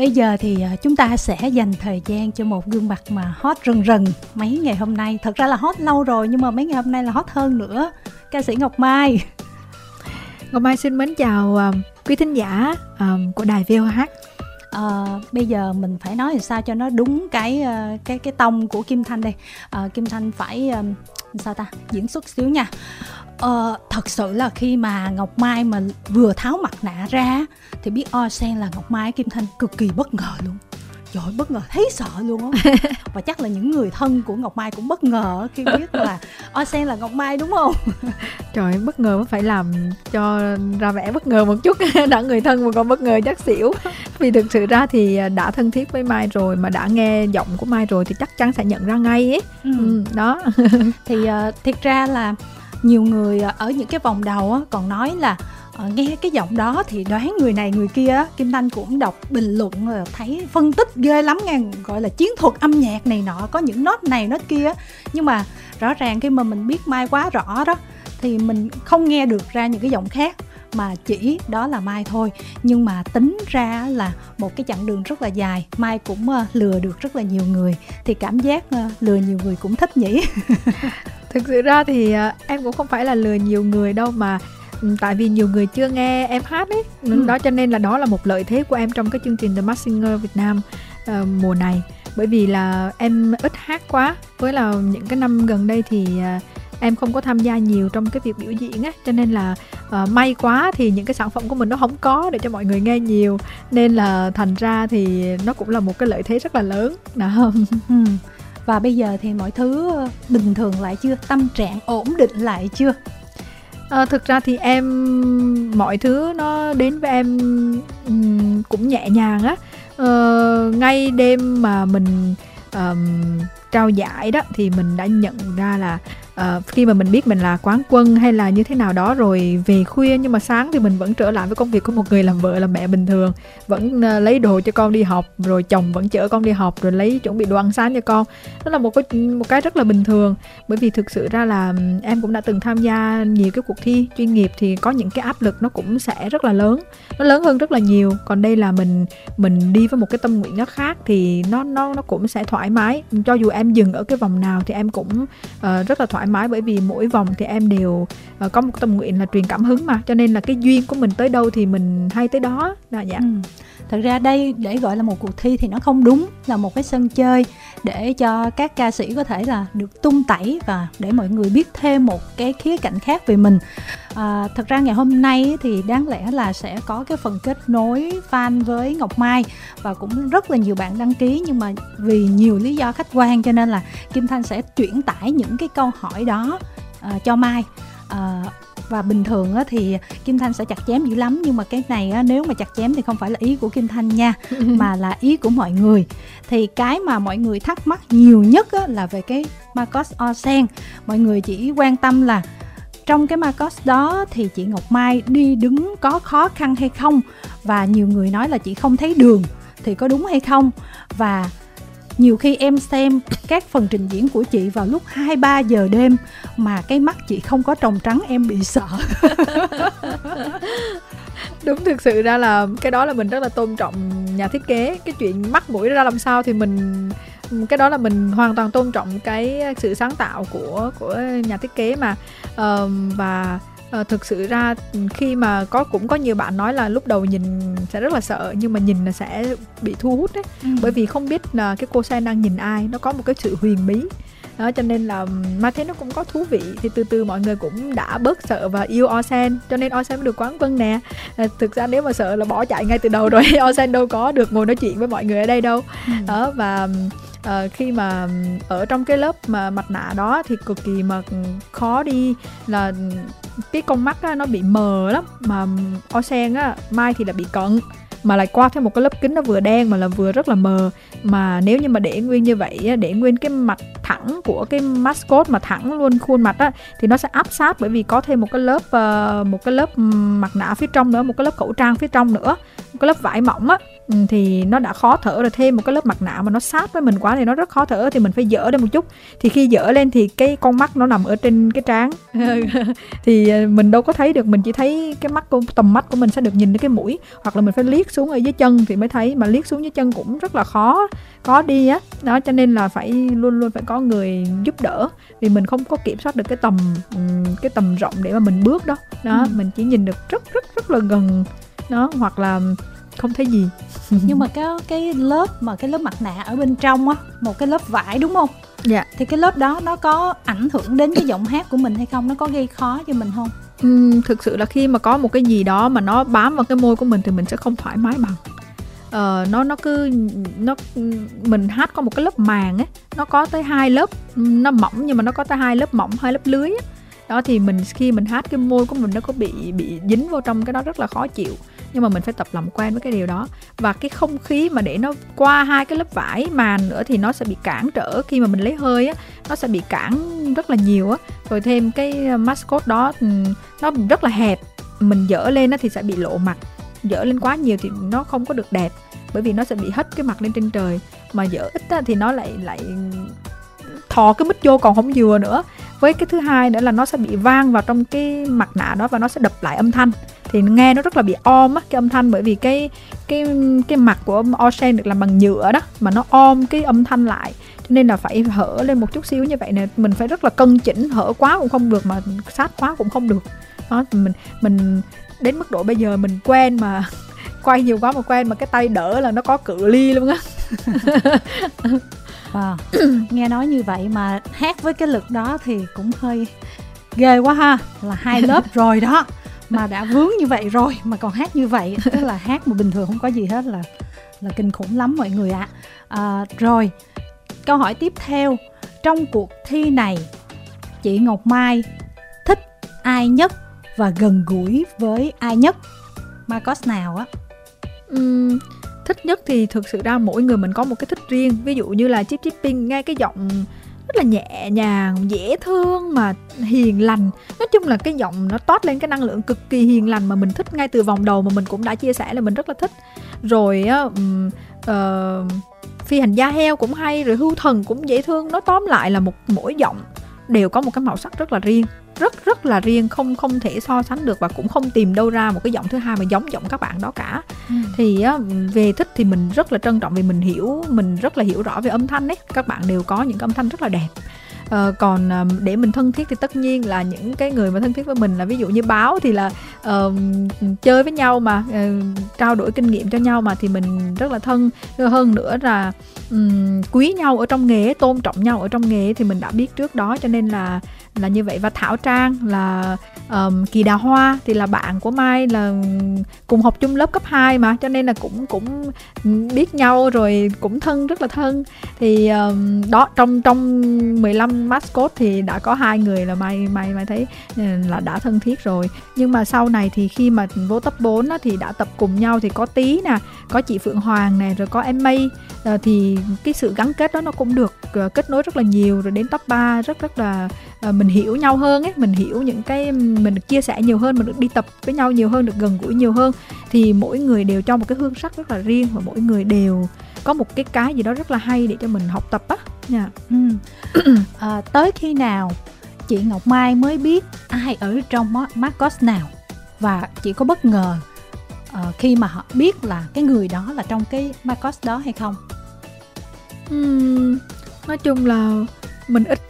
bây giờ thì à, chúng ta sẽ dành thời gian cho một gương mặt mà hot rần rần mấy ngày hôm nay. Thật ra là hot lâu rồi nhưng mà mấy ngày hôm nay là hot hơn nữa. Ca sĩ ngọc mai. Ngọc mai xin mến chào uh, quý thính giả uh, của đài VOH uh, bây giờ mình phải nói làm sao cho nó đúng cái uh, cái cái tông của Kim Thanh đây. Uh, Kim Thanh phải um, sao ta? Diễn xuất xíu nha uh, thật sự là khi mà Ngọc Mai mà vừa tháo mặt nạ ra thì biết o sen là Ngọc Mai Kim Thanh cực kỳ bất ngờ luôn. Trời bất ngờ thấy sợ luôn á. Và chắc là những người thân của ngọc mai cũng bất ngờ khi biết là o sen là ngọc mai đúng không? Trời bất ngờ phải làm cho ra vẻ bất ngờ một chút. Đã người thân mà còn bất ngờ chắc xỉu. Vì thực sự ra thì đã thân thiết với mai rồi mà đã nghe giọng của mai rồi thì chắc chắn sẽ nhận ra ngay ấy. Ừ. Ừ, đó. Thì uh, thiệt ra là nhiều người à, ở những cái vòng đầu còn nói là ờ, nghe cái giọng đó thì đoán người này người kia kim thanh cũng đọc bình luận rồi thấy phân tích ghê lắm nghe, gọi là chiến thuật âm nhạc này nọ, có những nốt này nốt kia nhưng mà rõ ràng khi mà mình biết mai quá rõ đó, thì mình không nghe được ra những cái giọng khác, mà chỉ đó là mai thôi. Nhưng mà tính ra là một cái chặng đường rất là dài, mai cũng ờ, lừa được rất là nhiều người, thì cảm giác ờ, lừa nhiều người cũng thích nhỉ. thực sự ra thì uh, em cũng không phải là lừa nhiều người đâu mà Ừ, tại vì nhiều người chưa nghe em hát ấy. Ừ. đó cho nên là đó là một lợi thế của em trong cái chương trình The Masked Singer Việt Nam uh, mùa này. Bởi vì là em ít hát quá với là những cái năm gần đây thì uh, em không có tham gia nhiều trong cái việc biểu diễn á. Cho nên là uh, may quá thì những cái sản phẩm của mình nó không có để cho mọi người nghe nhiều. Nên là thành ra thì nó cũng là một cái lợi thế rất là lớn. Đó. Ừ và bây giờ thì mọi thứ ờ, bình thường lại chưa? Tâm trạng ổn định lại chưa? À, thực ra thì em mọi thứ nó đến với em um, cũng nhẹ nhàng á. Uh, ngay đêm mà mình um, trao giải đó thì mình đã nhận ra là uh, khi mà mình biết mình là quán quân hay là như thế nào đó rồi về khuya nhưng mà sáng thì mình vẫn trở lại với công việc của một người làm vợ làm mẹ bình thường. Vẫn uh, lấy đồ cho con đi học rồi chồng vẫn chở con đi học rồi lấy chuẩn bị đồ ăn sáng cho con. Đó là một cái một cái rất là bình thường. Bởi vì thực sự ra là em cũng đã từng tham gia nhiều cái cuộc thi chuyên nghiệp thì có những cái áp lực nó cũng sẽ rất là lớn. Nó lớn hơn rất là nhiều. Còn đây là mình mình đi với một cái tâm nguyện nó khác thì nó nó nó cũng sẽ thoải mái. Cho dù em dừng ở cái vòng nào thì em cũng uh, rất là thoải mái bởi vì mỗi vòng thì em đều uh, có một tâm nguyện là truyền cảm hứng mà. Cho nên là cái duyên của mình tới đâu thì mình hay tới đó. Là dạ. Ừ thật ra đây để gọi là một cuộc thi thì nó không đúng là một cái sân chơi để cho các ca sĩ có thể là được tung tẩy và để mọi người biết thêm một cái khía cạnh khác về mình. À, thật ra ngày hôm nay thì đáng lẽ là sẽ có cái phần kết nối fan với ngọc mai và cũng rất là nhiều bạn đăng ký nhưng mà vì nhiều lý do khách quan cho nên là kim thanh sẽ chuyển tải những cái câu hỏi đó uh, cho mai. Uh, và bình thường á, thì kim thanh sẽ chặt chém dữ lắm. Nhưng mà cái này á, nếu mà chặt chém thì không phải là ý của kim thanh nha mà là ý của mọi người. Thì cái mà mọi người thắc mắc nhiều nhất á, là về cái Marcos Osen mọi người chỉ quan tâm là trong cái Marcos đó thì chị Ngọc Mai đi đứng có khó khăn hay không? Và nhiều người nói là chị không thấy đường. Thì có đúng hay không? Và nhiều khi em xem các phần trình diễn của chị vào lúc 2 3 giờ đêm mà cái mắt chị không có tròng trắng em bị sợ. Đúng thực sự ra là cái đó là mình rất là tôn trọng nhà thiết kế, cái chuyện mắt mũi ra làm sao thì mình cái đó là mình hoàn toàn tôn trọng cái sự sáng tạo của của nhà thiết kế mà uh, và uh, thực sự ra khi mà có cũng có nhiều bạn nói là lúc đầu nhìn sẽ rất là sợ nhưng mà nhìn là sẽ bị thu hút đấy ừ. bởi vì không biết là cái cô sen đang nhìn ai nó có một cái sự huyền bí đó cho nên là mà thấy nó cũng có thú vị thì từ từ mọi người cũng đã bớt sợ và yêu Osen cho nên Osen mới được quán quân nè à, thực ra nếu mà sợ là bỏ chạy ngay từ đầu rồi Osen đâu có được ngồi nói chuyện với mọi người ở đây đâu ừ. đó và uh, khi mà ở trong cái lớp mà mặt nạ đó thì cực kỳ mà khó đi là cái con mắt á, nó bị mờ lắm. Mà Osen á Mai thì là bị cận mà lại qua thêm một cái lớp kính nó vừa đen mà là vừa rất là mờ. Mà nếu như mà để nguyên như vậy để nguyên cái mặt thẳng của cái mascot mà thẳng luôn khuôn mặt á thì nó sẽ áp sát bởi vì có thêm một cái lớp ờ, một cái lớp mặt nạ phía trong nữa một cái lớp khẩu trang phía trong nữa một cái lớp vải mỏng á thì nó đã khó thở rồi thêm một cái lớp mặt nạ mà nó sát với mình quá thì nó rất khó thở thì mình phải dỡ lên một chút. Thì khi dỡ lên thì cái con mắt nó nằm ở trên cái trán. Thì ờ, mình đâu có thấy được mình chỉ thấy cái mắt của tầm mắt của mình sẽ được nhìn đến cái mũi hoặc là mình phải liếc xuống ở dưới chân thì mới thấy. Mà liếc xuống dưới chân cũng rất là khó có đi á. Đó cho nên là phải luôn luôn phải có người giúp đỡ. Vì mình không có kiểm soát được cái tầm cái tầm rộng để mà mình bước đó. Đó ừ. mình chỉ nhìn được rất rất rất là gần. Đó hoặc là không thấy gì. Nhưng mà cái cái lớp mà cái lớp mặt nạ ở bên trong á một cái lớp vải đúng không? Dạ. Thì cái lớp đó nó có ảnh hưởng đến cái giọng hát của mình hay không? Nó có gây khó cho mình không? Ừ, thực sự là khi mà có một cái gì đó mà nó bám vào cái môi của mình thì mình sẽ không thoải mái bằng. Uh, nó nó cứ nó mình hát có một cái lớp màng ấy nó có tới hai lớp nó mỏng nhưng mà nó có tới hai lớp mỏng hai lớp lưới ấy đó thì mình khi mình hát cái môi của mình nó có bị bị dính vào trong cái đó rất là khó chịu. Nhưng mà mình phải tập làm quen với cái điều đó. Và cái không khí mà để nó qua hai cái lớp vải màn nữa thì nó sẽ bị cản trở. Khi mà mình lấy hơi á nó sẽ bị cản rất là nhiều á. Rồi thêm cái mascot đó ừ, nó rất là hẹp. Mình dỡ lên á thì sẽ bị lộ mặt. Dở lên quá nhiều thì nó không có được đẹp. Bởi vì nó sẽ bị hất cái mặt lên trên trời. Mà dở ít á, thì nó lại lại thò cái mít vô còn không vừa nữa với cái thứ hai nữa là nó sẽ bị vang vào trong cái mặt nạ đó và nó sẽ đập lại âm thanh. Thì nghe nó rất là bị om á, cái âm thanh, bởi vì cái cái cái mặt của Ocean được làm bằng nhựa đó, mà nó om cái âm thanh lại. Cho nên là phải hở lên một chút xíu như vậy nè. Mình phải rất là cân chỉnh, hở quá cũng không được mà sát quá cũng không được. Đó, mình mình đến mức độ bây giờ mình quen mà quay nhiều quá mà quen mà cái tay đỡ là nó có cự ly luôn á. à, nghe nói như vậy mà hát với cái lực đó thì cũng hơi ghê quá ha. Là hai lớp rồi đó mà đã vướng như vậy rồi mà còn hát như vậy. Tức là hát mà bình thường không có gì hết là là kinh khủng lắm mọi người ạ. À. à, rồi câu hỏi tiếp theo. Trong cuộc thi này chị Ngọc Mai thích ai nhất và gần gũi với ai nhất? Marcos nào á? Uhm, thích nhất thì thực sự ra mỗi người mình có một cái thích riêng. Ví dụ như là chip chipping nghe cái giọng rất là nhẹ nhàng dễ thương mà hiền lành. Nói chung là cái giọng nó toát lên cái năng lượng cực kỳ hiền lành mà mình thích ngay từ vòng đầu mà mình cũng đã chia sẻ là mình rất là thích. Rồi á uh, phi hành gia heo cũng hay rồi hưu thần cũng dễ thương. Nói tóm lại là một mỗi giọng đều có một cái màu sắc rất là riêng rất rất là riêng không không thể so sánh được và cũng không tìm đâu ra một cái giọng thứ hai mà giống giọng các bạn đó cả. Ừ. thì về thích thì mình rất là trân trọng vì mình hiểu mình rất là hiểu rõ về âm thanh ấy. Các bạn đều có những âm thanh rất là đẹp uh, còn uh, để mình thân thiết thì tất nhiên là những cái người mà thân thiết với mình là ví dụ như báo thì là uh, chơi với nhau mà uh, trao đổi kinh nghiệm cho nhau mà thì mình rất là thân. Hơn nữa là um, quý nhau ở trong nghề tôn trọng nhau ở trong nghề thì mình đã biết trước đó cho nên là là như vậy. Và thảo trang là um, kỳ đào hoa thì là bạn của mai là cùng học chung lớp cấp 2 mà cho nên là cũng cũng biết nhau rồi cũng thân rất là thân. Thì um, đó trong trong 15 mascot thì đã có hai người là mai mai mai thấy ờ, là đã thân thiết rồi. Nhưng mà sau này thì khi mà vô top 4 á, thì đã tập cùng nhau thì có tí nè có chị Phượng Hoàng này rồi có em May ờ, thì cái sự gắn kết đó nó cũng được ờ, kết nối rất là nhiều rồi đến top 3 rất rất là uh, mình hiểu nhau hơn ấy mình hiểu những cái mình được chia sẻ nhiều hơn mình được đi tập với nhau nhiều hơn được gần gũi nhiều hơn thì mỗi người đều cho một cái hương sắc rất là riêng và mỗi người đều có một cái cái gì đó rất là hay để cho mình học tập á nha ừ. à, tới khi nào chị Ngọc Mai mới biết ai ở trong Marcos nào và chị có bất ngờ uh, khi mà họ biết là cái người đó là trong cái Marcos đó hay không? Uhm, nói chung là mình ít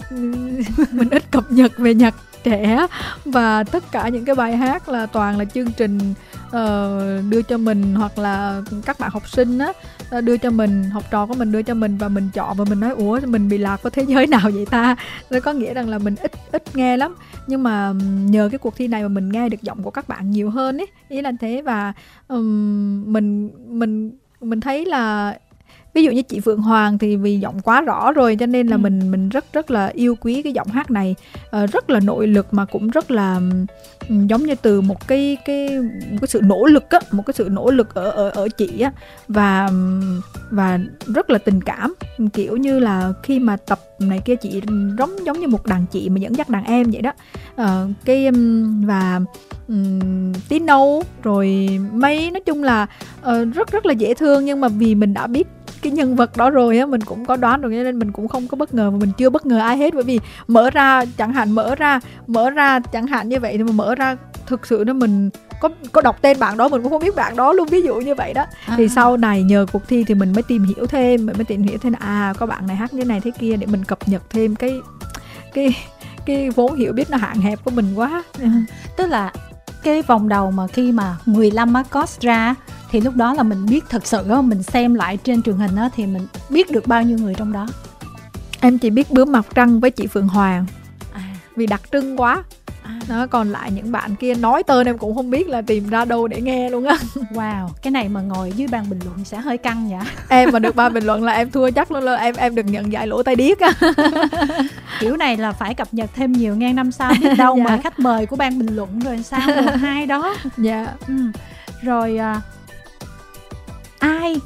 mình ít cập nhật về nhạc trẻ và tất cả những cái bài hát là toàn là chương trình uh, đưa cho mình hoặc là các bạn học sinh á ờ, đưa cho mình học trò của mình đưa cho mình và mình chọn và mình nói ủa mình bị lạc với thế giới nào vậy ta? Nó có nghĩa rằng là mình ít ít nghe lắm. Nhưng mà nhờ cái cuộc thi này mà mình nghe được giọng của các bạn nhiều hơn ấy ý là thế. Và um, mình mình mình thấy là ví dụ như chị Phượng Hoàng thì vì giọng quá rõ rồi cho nên là Ừ. mình mình rất rất là yêu quý cái giọng hát này. Ờ, rất là nội lực mà cũng rất là ừm, giống như từ một cái cái một cái sự nỗ lực á một cái sự nỗ lực ở ở ở chị á. Và và rất là tình cảm. Kiểu như là khi mà tập này kia chị giống giống như một đàn chị mà dẫn dắt đàn em vậy đó. Ờ, cái và um, tí nâu rồi mây nói chung là ờ, rất rất là dễ thương. Nhưng mà vì mình đã biết cái nhân vật đó rồi á mình cũng có đoán rồi cho nên mình cũng không có bất ngờ và mình chưa bất ngờ ai hết. Bởi vì mở ra chẳng hạn mở ra mở ra chẳng hạn như vậy thì mà mở ra thực sự nó mình có có đọc tên bạn đó mình cũng không biết bạn đó luôn. Ví dụ như vậy đó. Thì À. sau này nhờ cuộc thi thì mình mới tìm hiểu thêm mình mới tìm hiểu thêm à có bạn này hát như này thế kia để mình cập nhật thêm cái cái cái vốn hiểu biết nó hạn hẹp của mình quá. Tức là cái vòng đầu mà khi mà 15 mascot ra thì lúc đó là mình biết thật sự á, mình xem lại trên truyền hình á thì mình biết được bao nhiêu người trong đó. Em chỉ biết bướm mặt trăng với chị Phượng Hoàng. À, vì đặc trưng quá. À, đó còn lại những bạn kia nói tên em cũng không biết là tìm ra đâu để nghe luôn á. Wow cái này mà ngồi dưới bàn bình luận sẽ hơi căng nhỉ? Em mà được ba bình luận là em thua chắc luôn là em em được nhận giải lỗ tai điếc á. Kiểu này là phải cập nhật thêm nhiều ngang năm sau biết đâu Dạ. mà khách mời của ban bình luận rồi sao một hai đó. Dạ. Ừ. rồi à, ai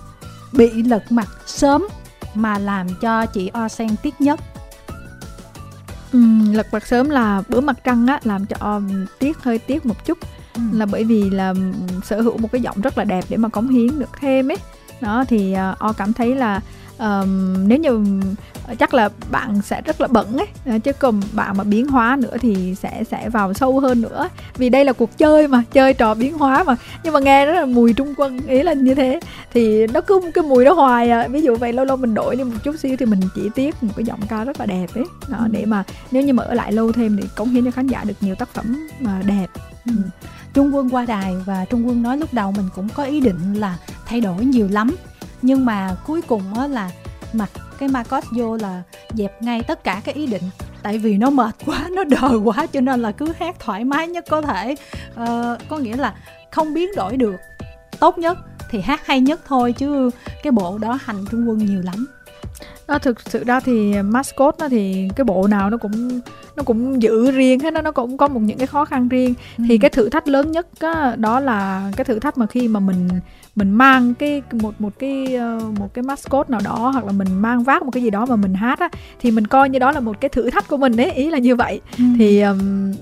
bị lật mặt sớm mà làm cho chị o sen tiếc nhất? Ừm, lật mặt sớm là bướm mặt trăng á làm cho um, tiếc hơi tiếc một chút. Ừ. là bởi vì là sở hữu một cái giọng rất là đẹp để mà cống hiến được thêm ấy. Đó thì uh, o cảm thấy là ờm, nếu như ừm, chắc là bạn sẽ rất là bận ấy Ờ, chứ còn bạn mà biến hóa nữa thì sẽ sẽ vào sâu hơn nữa. Vì đây là cuộc chơi mà chơi trò biến hóa mà. Nhưng mà nghe rất là mùi trung quân ý là như thế. Thì nó cứ cái mùi đó hoài à. Ví dụ vậy lâu lâu mình đổi đi một chút xíu thì mình chỉ tiếc một cái giọng ca rất là đẹp ấy. Đó Ừ. để mà nếu như mà ở lại lâu thêm thì cống hiến cho khán giả được nhiều tác phẩm mà đẹp. Ừ. Trung Quân qua đài và Trung Quân nói lúc đầu mình cũng có ý định là thay đổi nhiều lắm nhưng mà cuối cùng á là mặc cái Marcos vô là dẹp ngay tất cả cái ý định. Tại vì nó mệt quá nó đờ quá cho nên là cứ hát thoải mái nhất có thể. Ờ, có nghĩa là không biến đổi được. Tốt nhất thì hát hay nhất thôi chứ cái bộ đó hành Trung Quân nhiều lắm. Nó thực sự ra thì mascot nó thì cái bộ nào nó cũng nó cũng giữ riêng hết nó nó cũng có một những cái khó khăn riêng. Ừ. thì cái thử thách lớn nhất á, đó là cái thử thách mà khi mà mình mình mang cái một một cái ờ, một cái mascot nào đó hoặc là mình mang vác một cái gì đó mà mình hát á thì mình coi như đó là một cái thử thách của mình đấy ý là như vậy. Ừ. thì um,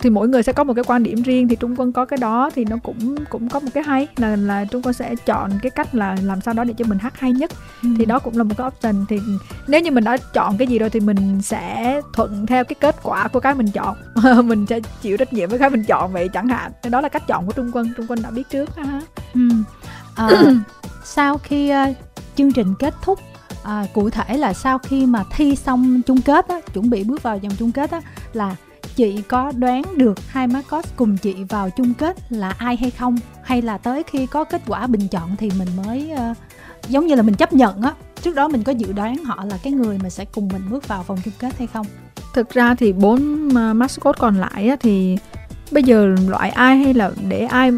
thì mỗi người sẽ có một cái quan điểm riêng thì trung quân có cái đó thì nó cũng cũng có một cái hay là là trung quân sẽ chọn cái cách là làm sao đó để cho mình hát hay nhất. Ừ. thì đó cũng là một cái option. Thì nếu như mình đã chọn cái gì rồi thì mình sẽ thuận theo cái kết quả của cái mình chọn. Mình sẽ chịu trách nhiệm với cái mình chọn vậy chẳng hạn. Đó là cách chọn của trung quân. Trung quân đã biết trước. Ha. Ừ. Ờ, sau khi ờ, chương trình kết thúc à, cụ thể là sau khi mà thi xong chung kết á, chuẩn bị bước vào vòng chung kết á, là chị có đoán được hai mascot cùng chị vào chung kết là ai hay không? Hay là tới khi có kết quả bình chọn thì mình mới ờ, giống như là mình chấp nhận á. Trước đó mình có dự đoán họ là cái người mà sẽ cùng mình bước vào vòng chung kết hay không? Thực ra thì bốn uh, mascot còn lại á, thì bây giờ loại ai hay là để ai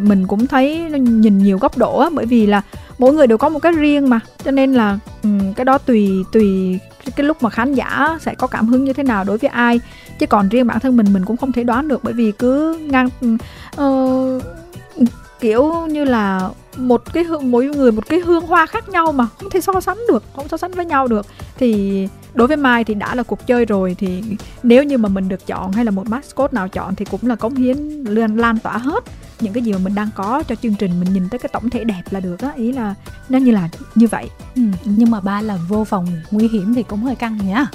mình cũng thấy nhìn nhiều góc độ á bởi vì là mỗi người đều có một cái riêng mà. Cho nên là cái đó tùy tùy cái lúc mà khán giả sẽ có cảm hứng như thế nào đối với ai. Chứ còn riêng bản thân mình mình cũng không thể đoán được bởi vì cứ ngang uh, kiểu như là một cái hương mỗi người một cái hương hoa khác nhau mà không thể so sánh được không so sánh với nhau được thì đối với Mai thì đã là cuộc chơi rồi thì nếu như mà mình được chọn hay là một mascot nào chọn thì cũng là cống hiến lan lan tỏa hết những cái gì mà mình đang có cho chương trình mình nhìn tới cái tổng thể đẹp là được á ý là nó như là như vậy ừ. nhưng mà ba lần vô vòng nguy hiểm thì cũng hơi căng nhá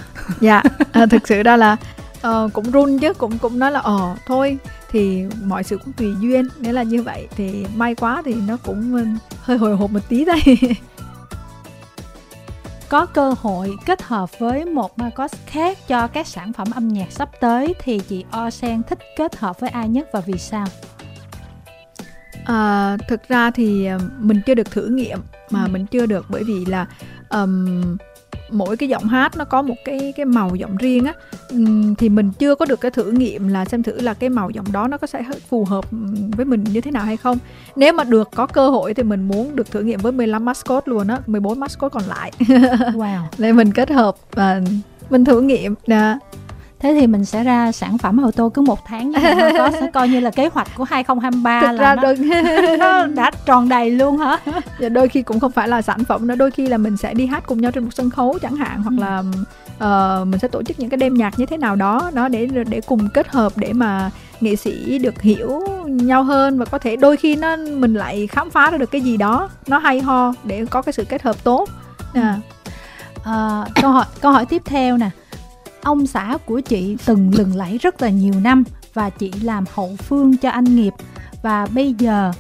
dạ à, thực sự ra là ờ, cũng run chứ cũng cũng nói là ờ thôi thì mọi sự cũng tùy duyên nếu là như vậy thì may quá thì nó cũng hơi hồi hộp một tí đây có cơ hội kết hợp với một Marcos khác cho các sản phẩm âm nhạc sắp tới thì chị Osen thích kết hợp với ai nhất và vì sao? À, thực ra thì ờ, mình chưa được thử nghiệm mà Ừ. mình chưa được bởi vì là ừm, mỗi cái giọng hát nó có một cái cái màu giọng riêng á. Thì mình chưa có được cái thử nghiệm là xem thử là cái màu giọng đó nó có sẽ phù hợp với mình như thế nào hay không. Nếu mà được có cơ hội thì mình muốn được thử nghiệm với 15 mascot luôn á 14 mascot còn lại. Wow. Để mình kết hợp và mình thử nghiệm nè thế thì mình sẽ ra sản phẩm ô tô cứ một tháng có sẽ coi như là kế hoạch của 2023 Thực là ra nó, đôi... nó đã tròn đầy luôn hả và đôi khi cũng không phải là sản phẩm nữa đôi khi là mình sẽ đi hát cùng nhau trên một sân khấu chẳng hạn hoặc ừ. là uh, mình sẽ tổ chức những cái đêm nhạc như thế nào đó đó để để cùng kết hợp để mà nghệ sĩ được hiểu nhau hơn và có thể đôi khi nó mình lại khám phá ra được cái gì đó nó hay ho để có cái sự kết hợp tốt à. À, câu hỏi câu hỏi tiếp theo nè ông xã của chị từng lừng lẫy rất là nhiều năm và chị làm hậu phương cho anh nghiệp. Và bây giờ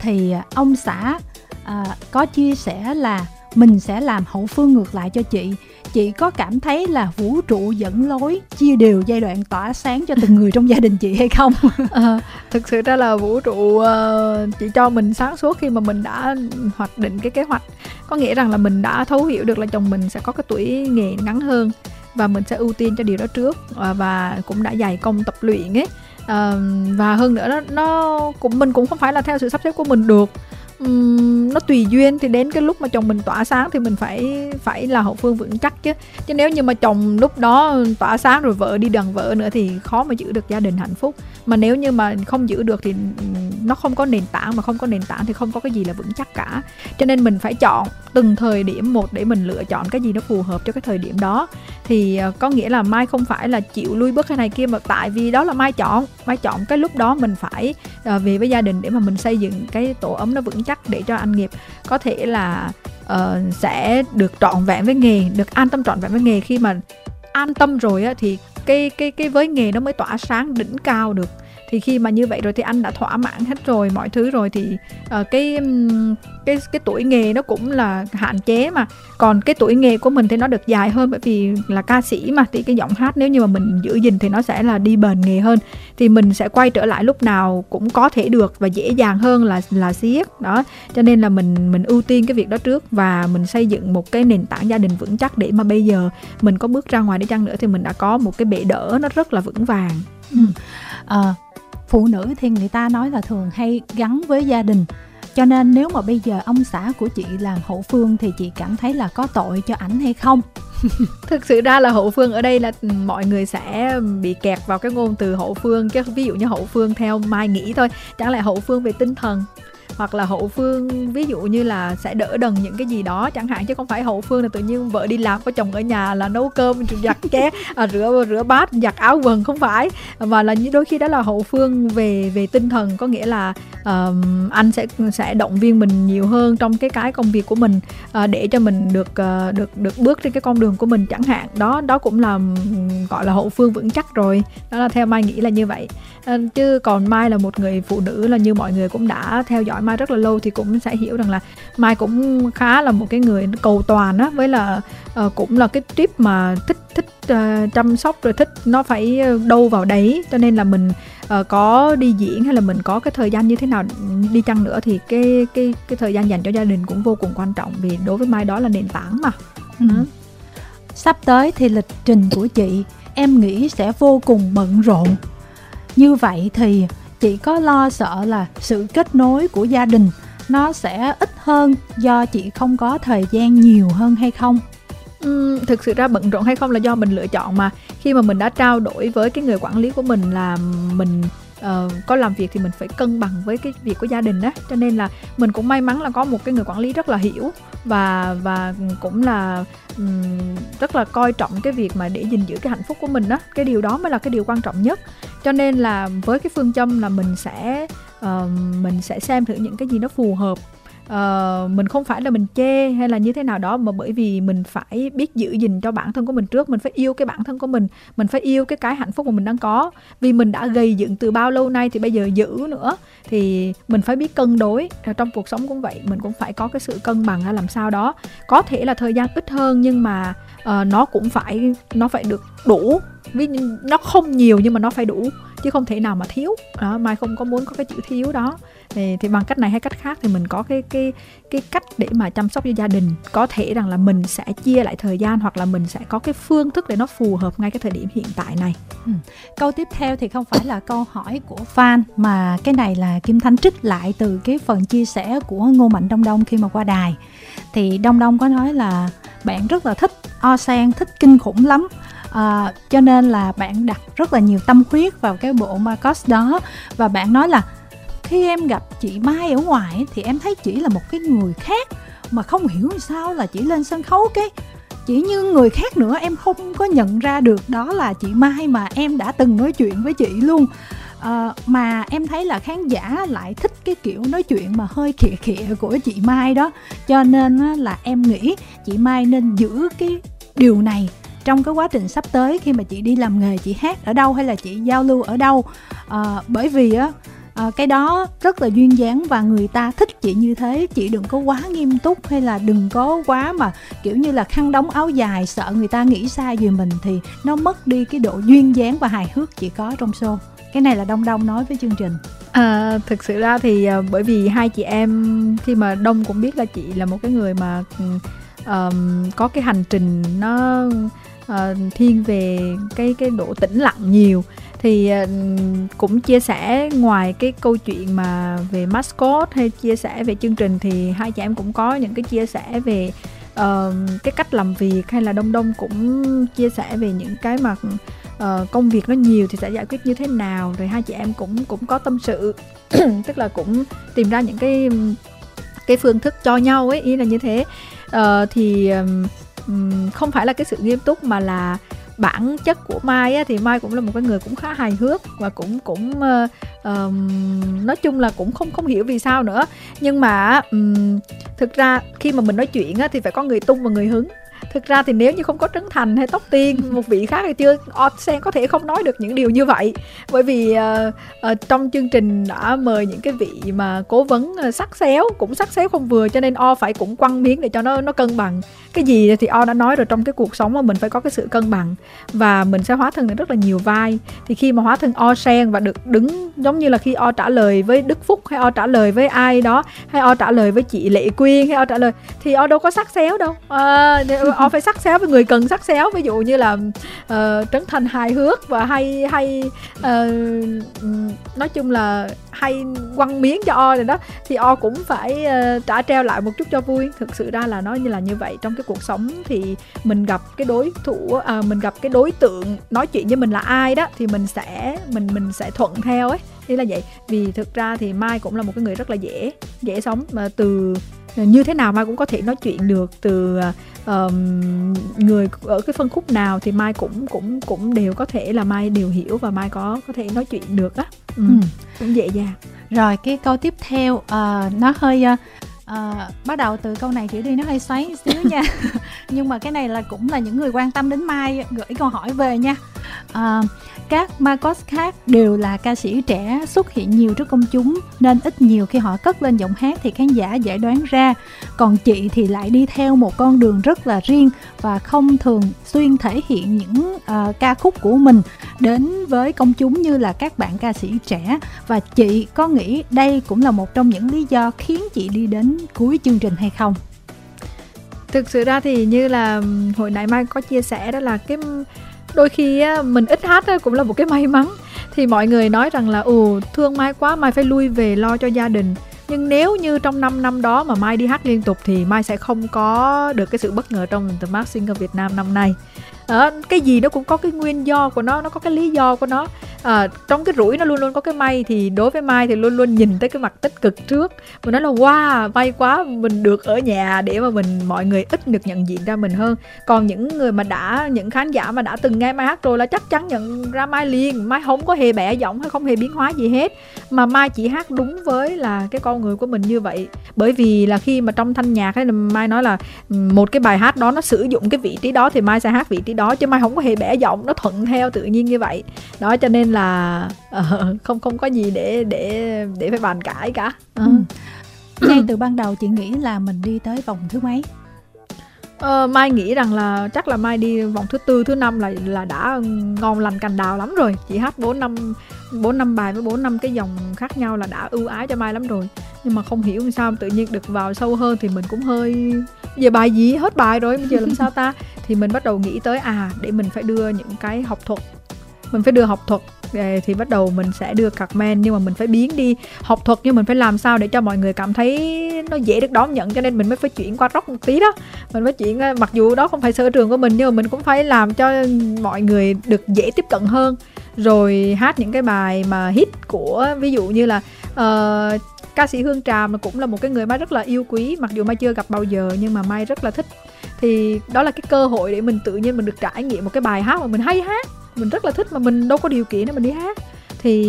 thì à, ông xã à, có chia sẻ là mình sẽ làm hậu phương ngược lại cho chị. Chị có cảm thấy là vũ trụ dẫn lối chia đều giai đoạn tỏa sáng cho từng người trong gia đình chị hay không? À, thực sự ra là vũ trụ ờ, uh, chị cho mình sáng suốt khi mà mình đã hoạch định cái kế hoạch. Có nghĩa rằng là mình đã thấu hiểu được là chồng mình sẽ có cái tuổi nghề ngắn hơn và mình sẽ ưu tiên cho điều đó trước à, và cũng đã dày công tập luyện ấy. Ờ, và hơn nữa nó, nó cũng mình cũng không phải là theo sự sắp xếp của mình được. Um, nó tùy duyên thì đến cái lúc mà chồng mình tỏa sáng thì mình phải phải là hậu phương vững chắc chứ. Chứ nếu như mà chồng lúc đó tỏa sáng rồi vợ đi đằng vợ nữa thì khó mà giữ được gia đình hạnh phúc mà nếu như mà không giữ được thì nó không có nền tảng mà không có nền tảng thì không có cái gì là vững chắc cả. Cho nên mình phải chọn từng thời điểm một để mình lựa chọn cái gì nó phù hợp cho cái thời điểm đó. Thì ờ, có nghĩa là mai không phải là chịu lui bước cái này kia mà tại vì đó là mai chọn. Mai chọn cái lúc đó mình phải ờ, về với gia đình để mà mình xây dựng cái tổ ấm nó vững chắc để cho anh nghiệp có thể là uh, sẽ được trọn vẹn với nghề được an tâm trọn vẹn với nghề. Khi mà an tâm rồi á thì cái cái cái với nghề nó mới tỏa sáng đỉnh cao được thì khi mà như vậy rồi thì anh đã thỏa mãn hết rồi mọi thứ rồi thì uh, cái cái cái tuổi nghề nó cũng là hạn chế mà. Còn cái tuổi nghề của mình thì nó được dài hơn bởi vì là ca sĩ mà thì cái giọng hát nếu như mà mình giữ gìn thì nó sẽ là đi bền nghề hơn. Thì mình sẽ quay trở lại lúc nào cũng có thể được và dễ dàng hơn là là siết đó. Cho nên là mình mình ưu tiên cái việc đó trước và mình xây dựng một cái nền tảng gia đình vững chắc để mà bây giờ mình có bước ra ngoài đi chăng nữa thì mình đã có một cái bệ đỡ nó rất là vững vàng. Ừ. à, phụ nữ thì người ta nói là thường hay gắn với gia đình. Cho nên nếu mà bây giờ ông xã của chị làm hậu phương thì chị cảm thấy là có tội cho ảnh hay không? Thực sự ra là hậu phương ở đây là ừ, mọi người sẽ bị kẹt vào cái ngôn từ hậu phương chứ ví dụ như hậu phương theo mai nghĩ thôi. Chẳng lẽ hậu phương về tinh thần? Hoặc là hậu phương ví dụ như là sẽ đỡ đần những cái gì đó chẳng hạn chứ không phải hậu phương là tự nhiên vợ đi làm có chồng ở nhà là nấu cơm giặt ké à, rửa rửa bát giặt áo quần không phải. Mà là đôi khi đó là hậu phương về về tinh thần có nghĩa là um, anh sẽ sẽ động viên mình nhiều hơn trong cái cái công việc của mình uh, để cho mình được uh, được được bước trên cái con đường của mình chẳng hạn. Đó đó cũng là gọi là hậu phương vững chắc rồi. Đó là theo mai nghĩ là như vậy. Uh, chứ còn mai là một người phụ nữ là như mọi người cũng đã theo dõi mai rất là lâu thì cũng sẽ hiểu rằng là mai cũng khá là một cái người cầu toàn á với là uh, cũng là cái trip mà thích thích uh, chăm sóc rồi thích nó phải đâu vào đấy cho nên là mình uh, có đi diễn hay là mình có cái thời gian như thế nào đi chăng nữa thì cái cái cái thời gian dành cho gia đình cũng vô cùng quan trọng vì đối với mai đó là nền tảng mà ừ. Ừ. sắp tới thì lịch trình của chị em nghĩ sẽ vô cùng bận rộn như vậy thì chị có lo sợ là sự kết nối của gia đình nó sẽ ít hơn do chị không có thời gian nhiều hơn hay không? Uhm, thực sự ra bận rộn hay không là do mình lựa chọn mà. Khi mà mình đã trao đổi với cái người quản lý của mình là mình uh, có làm việc thì mình phải cân bằng với cái việc của gia đình đó cho nên là mình cũng may mắn là có một cái người quản lý rất là hiểu và và cũng là um, rất là coi trọng cái việc mà để gìn giữ cái hạnh phúc của mình đó cái điều đó mới là cái điều quan trọng nhất. Cho nên là với cái phương châm là mình sẽ uh, mình sẽ xem thử những cái gì nó phù hợp uh, mình không phải là mình chê hay là như thế nào đó mà bởi vì mình phải biết giữ gìn cho bản thân của mình trước. Mình phải yêu cái bản thân của mình mình phải yêu cái cái hạnh phúc mà mình đang có. Vì mình đã gây dựng từ bao lâu nay thì bây giờ giữ nữa thì mình phải biết cân đối. Ờ, trong cuộc sống cũng vậy mình cũng phải có cái sự cân bằng ra làm sao đó. Có thể là thời gian ít hơn nhưng mà uh, nó cũng phải nó phải được đủ. Vì nó không nhiều nhưng mà nó phải đủ chứ không thể nào mà thiếu. Đó mai không có muốn có cái chữ thiếu đó. Thì, thì bằng cách này hay cách khác thì mình có cái cái cái cách để mà chăm sóc cho gia đình. Có thể rằng là mình sẽ chia lại thời gian hoặc là mình sẽ có cái phương thức để nó phù hợp ngay cái thời điểm hiện tại này. Ừ. câu tiếp theo thì không phải là câu hỏi của fan mà cái này là kim thanh trích lại từ cái phần chia sẻ của ngô mạnh đông đông khi mà qua đài. Thì đông đông có nói là bạn rất là thích o sen thích kinh khủng lắm à, cho nên là bạn đặt rất là nhiều tâm huyết vào cái bộ Marcos đó. Và bạn nói là khi em gặp chị Mai ở ngoài thì em thấy chị là một cái người khác mà không hiểu sao là chị lên sân khấu cái. Chỉ như người khác nữa em không có nhận ra được đó là chị Mai mà em đã từng nói chuyện với chị luôn. À, mà em thấy là khán giả lại thích cái kiểu nói chuyện mà hơi khịa khịa của chị Mai đó. Cho nên là em nghĩ chị Mai nên giữ cái điều này trong cái quá trình sắp tới khi mà chị đi làm nghề chị hát ở đâu hay là chị giao lưu ở đâu. À, bởi vì á à, cái đó rất là duyên dáng và người ta thích chị như thế. Chị đừng có quá nghiêm túc hay là đừng có quá mà kiểu như là khăn đóng áo dài sợ người ta nghĩ sai về mình thì nó mất đi cái độ duyên dáng và hài hước chị có trong show. Cái này là đông đông nói với chương trình. À, thực sự ra thì à, bởi vì hai chị em khi mà đông cũng biết là chị là một cái người mà um, có cái hành trình nó uh, thiên về cái cái độ tĩnh lặng nhiều. Thì uh, cũng chia sẻ ngoài cái câu chuyện mà về mascot hay chia sẻ về chương trình thì hai chị em cũng có những cái chia sẻ về uh, cái cách làm việc hay là đông đông cũng chia sẻ về những cái mà uh, công việc nó nhiều thì sẽ giải quyết như thế nào. Rồi hai chị em cũng cũng có tâm sự. Tức là cũng tìm ra những cái cái phương thức cho nhau ấy ý là như thế. Uh, thì um, không phải là cái sự nghiêm túc mà là bản chất của mai á, thì mai cũng là một cái người cũng khá hài hước và cũng cũng uh, um, nói chung là cũng không không hiểu vì sao nữa. Nhưng mà um, thực ra khi mà mình nói chuyện á, thì phải có người tung và người hứng thực ra thì nếu như không có trấn thành hay tóc tiên một vị khác thì chưa sen có thể không nói được những điều như vậy. Bởi vì uh, uh, trong chương trình đã mời những cái vị mà cố vấn uh, sắc xéo cũng sắc xéo không vừa cho nên o phải cũng quăng miếng để cho nó nó cân bằng. Cái gì thì o đã nói rồi trong cái cuộc sống mà mình phải có cái sự cân bằng và mình sẽ hóa thân được rất là nhiều vai. Thì khi mà hóa thân o sen và được đứng giống như là khi o trả lời với đức phúc hay o trả lời với ai đó hay o trả lời với chị lệ quyên hay o trả lời thì o đâu có sắc xéo đâu. À, o phải sắc xéo với người cần sắc xéo ví dụ như là uh, trấn thành hài hước và hay hay uh, nói chung là hay quăng miếng cho o rồi đó thì o cũng phải uh, trả treo lại một chút cho vui. Thực sự ra là nó như là như vậy. Trong cái cuộc sống thì mình gặp cái đối thủ à, mình gặp cái đối tượng nói chuyện với mình là ai đó thì mình sẽ mình mình sẽ thuận theo ấy. Ý là vậy. Vì thực ra thì mai cũng là một cái người rất là dễ dễ sống. Mà từ như thế nào mai cũng có thể nói chuyện được từ uh, người ở cái phân khúc nào thì mai cũng cũng cũng đều có thể là mai đều hiểu và mai có có thể nói chuyện được á ừ. ừ. cũng dễ dàng rồi cái câu tiếp theo uh, nó hơi uh, à, bắt đầu từ câu này kiểu đi nó hơi xoáy xíu nha nhưng mà cái này là cũng là những người quan tâm đến mai gửi câu hỏi về nha à, các Marcos khác đều là ca sĩ trẻ xuất hiện nhiều trước công chúng nên ít nhiều khi họ cất lên giọng hát thì khán giả dễ đoán ra. Còn chị thì lại đi theo một con đường rất là riêng và không thường xuyên thể hiện những uh, ca khúc của mình đến với công chúng như là các bạn ca sĩ trẻ và chị có nghĩ đây cũng là một trong những lý do khiến chị đi đến cuối chương trình hay không? Thực sự ra thì như là hồi nãy Mai có chia sẻ đó là cái đôi khi mình ít hát cũng là một cái may mắn. Thì mọi người nói rằng là, ồ, thương mai quá, mai phải lui về lo cho gia đình. Nhưng nếu như trong 5 năm đó mà Mai đi hát liên tục thì Mai sẽ không có được cái sự bất ngờ trong The Masked Singer Việt Nam năm nay cái gì nó cũng có cái nguyên do của nó nó có cái lý do của nó. À, trong cái rủi nó luôn luôn có cái may thì đối với mai thì luôn luôn nhìn tới cái mặt tích cực trước. Mình nói là wow may quá mình được ở nhà để mà mình mọi người ít được nhận diện ra mình hơn. Còn những người mà đã những khán giả mà đã từng nghe mai hát rồi là chắc chắn nhận ra mai liền. Mai không có hề bẻ giọng hay không hề biến hóa gì hết. Mà mai chỉ hát đúng với là cái con người của mình như vậy. Bởi vì là khi mà trong thanh nhạc ấy mai nói là một cái bài hát đó nó sử dụng cái vị trí đó thì mai sẽ hát vị trí đó chứ mai không có hề bẻ giọng nó thuận theo tự nhiên như vậy đó cho nên là uh, không không có gì để để để phải bàn cãi cả uh. ừ. ngay từ ban đầu chị nghĩ là mình đi tới vòng thứ mấy Ờ, Mai nghĩ rằng là chắc là Mai đi vòng thứ tư thứ năm là là đã ngon lành cành đào lắm rồi. Chị hát bốn năm bốn năm bài với bốn năm cái dòng khác nhau là đã ưu ái cho Mai lắm rồi. Nhưng mà không hiểu sao tự nhiên được vào sâu hơn thì mình cũng hơi về bài gì? Hết bài rồi bây giờ làm sao ta? Thì mình bắt đầu nghĩ tới à để mình phải đưa những cái học thuật mình phải đưa học thuật thì bắt đầu mình sẽ đưa men nhưng mà mình phải biến đi học thuật nhưng mình phải làm sao để cho mọi người cảm thấy nó dễ được đón nhận cho nên mình mới phải chuyển qua rock một tí đó. Mình phải chuyển mặc dù đó không phải sở trường của mình nhưng mà mình cũng phải làm cho mọi người được dễ tiếp cận hơn. Rồi hát những cái bài mà hit của ví dụ như là uh, ca sĩ hương tràm cũng là một cái người mai rất là yêu quý mặc dù mai chưa gặp bao giờ nhưng mà mai rất là thích. Thì đó là cái cơ hội để mình tự nhiên mình được trải nghiệm một cái bài hát mà mình hay hát mình rất là thích mà mình đâu có điều kiện để mình đi hát. Thì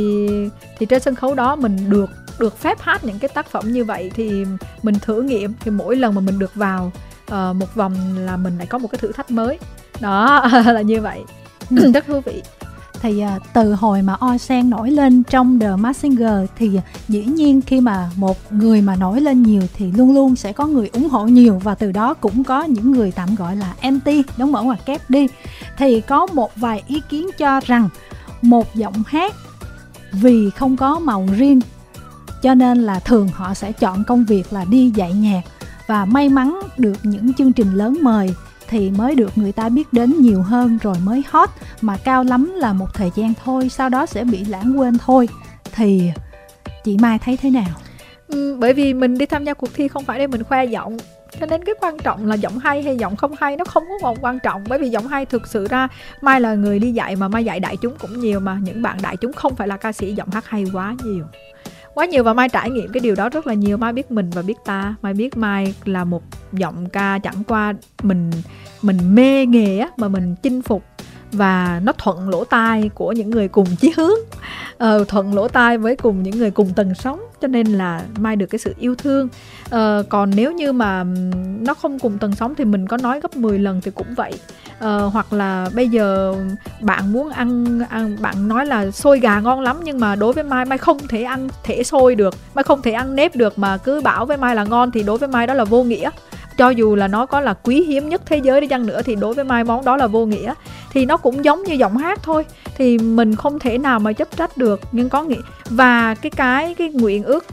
thì trên sân khấu đó mình được được phép hát những cái tác phẩm như vậy thì mình thử nghiệm. Thì mỗi lần mà mình được vào uh, một vòng là mình lại có một cái thử thách mới. Đó là như vậy. Rất thú vị. Thì uh, từ hồi mà Osen nổi lên trong The Masked Singer thì uh, dĩ nhiên khi mà một người mà nổi lên nhiều thì luôn luôn sẽ có người ủng hộ nhiều và từ đó cũng có những người tạm gọi là anti đóng mở ngoặc kép đi thì có một vài ý kiến cho rằng một giọng hát vì không có màu riêng cho nên là thường họ sẽ chọn công việc là đi dạy nhạc. Và may mắn được những chương trình lớn mời thì mới được người ta biết đến nhiều hơn rồi mới hot. Mà cao lắm là một thời gian thôi sau đó sẽ bị lãng quên thôi. Thì chị mai thấy thế nào? Ừ, bởi vì mình đi tham gia cuộc thi không phải để mình khoe giọng cho nên cái quan trọng là giọng hay hay giọng không hay nó không có còn quan trọng. Bởi vì giọng hay thực sự ra, mai là người đi dạy mà mai dạy đại chúng cũng nhiều mà. Những bạn đại chúng không phải là ca sĩ, giọng hát hay quá nhiều. Quá nhiều và mai trải nghiệm cái điều đó rất là nhiều. Mai biết mình và biết ta. Mai biết mai là một giọng ca chẳng qua mình mình mê nghề á, mà mình chinh phục và nó thuận lỗ tai của những người cùng chí hướng. Ờ, thuận lỗ tai với cùng những người cùng tầng sống cho nên là mai được cái sự yêu thương. Ờ, còn nếu như mà nó không cùng tầng sống thì mình có nói gấp 10 lần thì cũng vậy. Ờ, hoặc là bây giờ bạn muốn ăn ăn bạn nói là xôi gà ngon lắm nhưng mà đối với mai mai không thể ăn thể xôi được mai không thể ăn nếp được mà cứ bảo với mai là ngon thì đối với mai đó là vô nghĩa cho dù là nó có là quý hiếm nhất thế giới đi chăng nữa, thì đối với mai món đó là vô nghĩa. Thì nó cũng giống như giọng hát thôi, thì mình không thể nào mà chấp trách được. Nhưng có nghĩa, và cái cái cái nguyện ước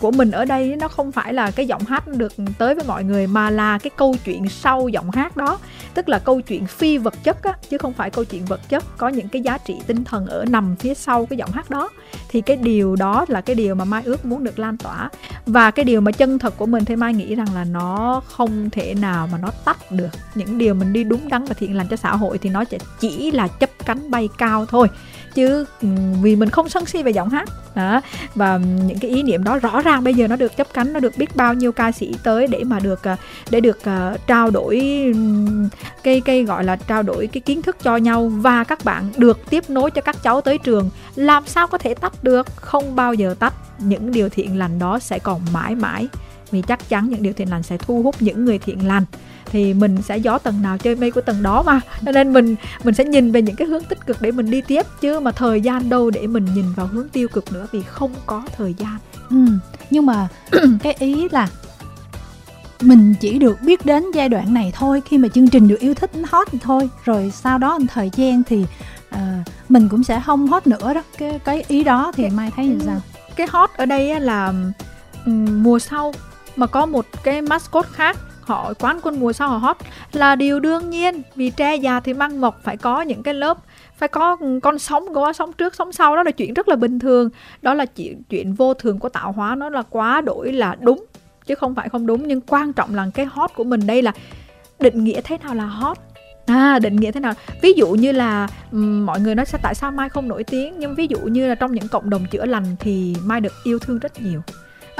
của mình ở đây nó không phải là cái giọng hát được tới với mọi người, mà là cái câu chuyện sau giọng hát đó. Tức là câu chuyện phi vật chất á, chứ không phải câu chuyện vật chất. Có những cái giá trị tinh thần ở nằm phía sau cái giọng hát đó thì cái điều đó là cái điều mà mai ước muốn được lan tỏa. Và cái điều mà chân thật của mình thì mai nghĩ rằng là nó không thể nào mà nó tách được. Những điều mình đi đúng đắn và thiện lành cho xã hội thì nó chỉ là chấp cánh bay cao thôi chứ vì mình không sân si về giọng hát. Đó và những cái ý niệm đó rõ ràng bây giờ nó được chấp cánh nó được biết bao nhiêu ca sĩ tới để mà được ờ, để được uh, trao đổi cái cái gọi là trao đổi cái kiến thức cho nhau. Và các bạn được tiếp nối cho các cháu tới trường. Làm sao có thể tách được? Không bao giờ tách. Những điều thiện lành đó sẽ còn mãi mãi vì chắc chắn những điều thiện lành sẽ thu hút những người thiện lành. Thì mình sẽ gió tầng nào chơi mây của tầng đó mà. Cho nên mình mình sẽ nhìn về những cái hướng tích cực để mình đi tiếp chứ mà thời gian đâu để mình nhìn vào hướng tiêu cực nữa vì không có thời gian. Ừ nhưng mà cái ý là mình chỉ được biết đến giai đoạn này thôi khi mà chương trình được yêu thích hot thì thôi rồi sau đó thời gian thì uh, mình cũng sẽ không hot nữa đó. Cái cái ý đó thì cái, mai thấy như sao? cái hot ở đây là um, mùa sau mà có một cái mascot khác họ quán quân mùa sau họ hot là điều đương nhiên. Vì tre già thì măng mọc phải có những cái lớp phải có con sóng có sóng trước sóng sau đó là chuyện rất là bình thường. Đó là chuyện chuyện vô thường của tạo hóa nó là quá đổi là đúng chứ không phải không đúng. Nhưng quan trọng là cái hot của mình đây là định nghĩa thế nào là hot. À, định nghĩa thế nào? Ví dụ như là um, mọi người nói sẽ tại sao Mai không nổi tiếng nhưng ví dụ như là trong những cộng đồng chữa lành thì Mai được yêu thương rất nhiều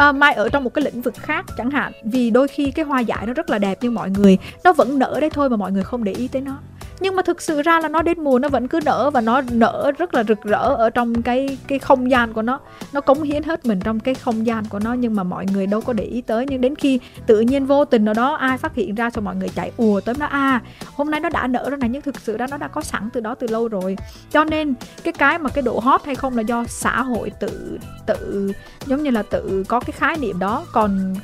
uh, mai ở trong một cái lĩnh vực khác chẳng hạn. Vì đôi khi cái hoa dại nó rất là đẹp nhưng mọi người nó vẫn nở đấy thôi mà mọi người không để ý tới nó nhưng mà thực sự ra là nó đến mùa nó vẫn cứ nở và nó nở rất là rực rỡ ở trong cái cái không gian của nó. Nó cống hiến hết mình trong cái không gian của nó nhưng mà mọi người đâu có để ý tới. Nhưng đến khi tự nhiên vô tình nào đó ai phát hiện ra cho mọi người chạy ùa tới nó à hôm nay nó đã nở rồi này nhưng thực sự ra nó đã có sẵn từ đó từ lâu rồi. Cho nên cái cái mà cái độ hot hay không là do xã hội tự tự, giống như là tự có cái khái niệm đó. Còn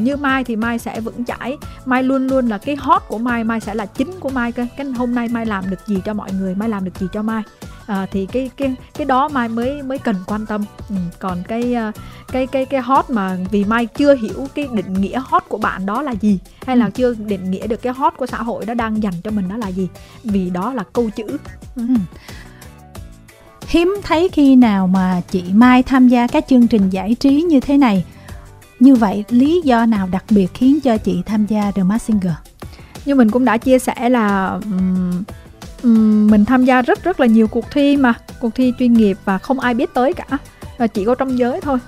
như mai thì mai sẽ vững chãi. Mai luôn luôn là cái hot của mai mai sẽ là chính của mai cơ. Cái hôm nay mai làm được gì cho mọi người mai làm được gì cho mai. À, thì cái cái cái đó mai mới mới cần quan tâm. Ừ, còn cái à, cái cái cái hot mà vì mai chưa hiểu cái định nghĩa hot của bạn đó là gì hay là ừ. chưa định nghĩa được cái hot của xã hội đó đang dành cho mình đó là gì vì đó là câu chữ. Ừ. hiếm thấy khi nào mà chị mai tham gia các chương trình giải trí như thế này. Như vậy lý do nào đặc biệt khiến cho chị tham gia The Masked Singer như mình cũng đã chia sẻ là um, um, mình tham gia rất rất là nhiều cuộc thi mà cuộc thi chuyên nghiệp và không ai biết tới cả và chỉ có trong giới thôi.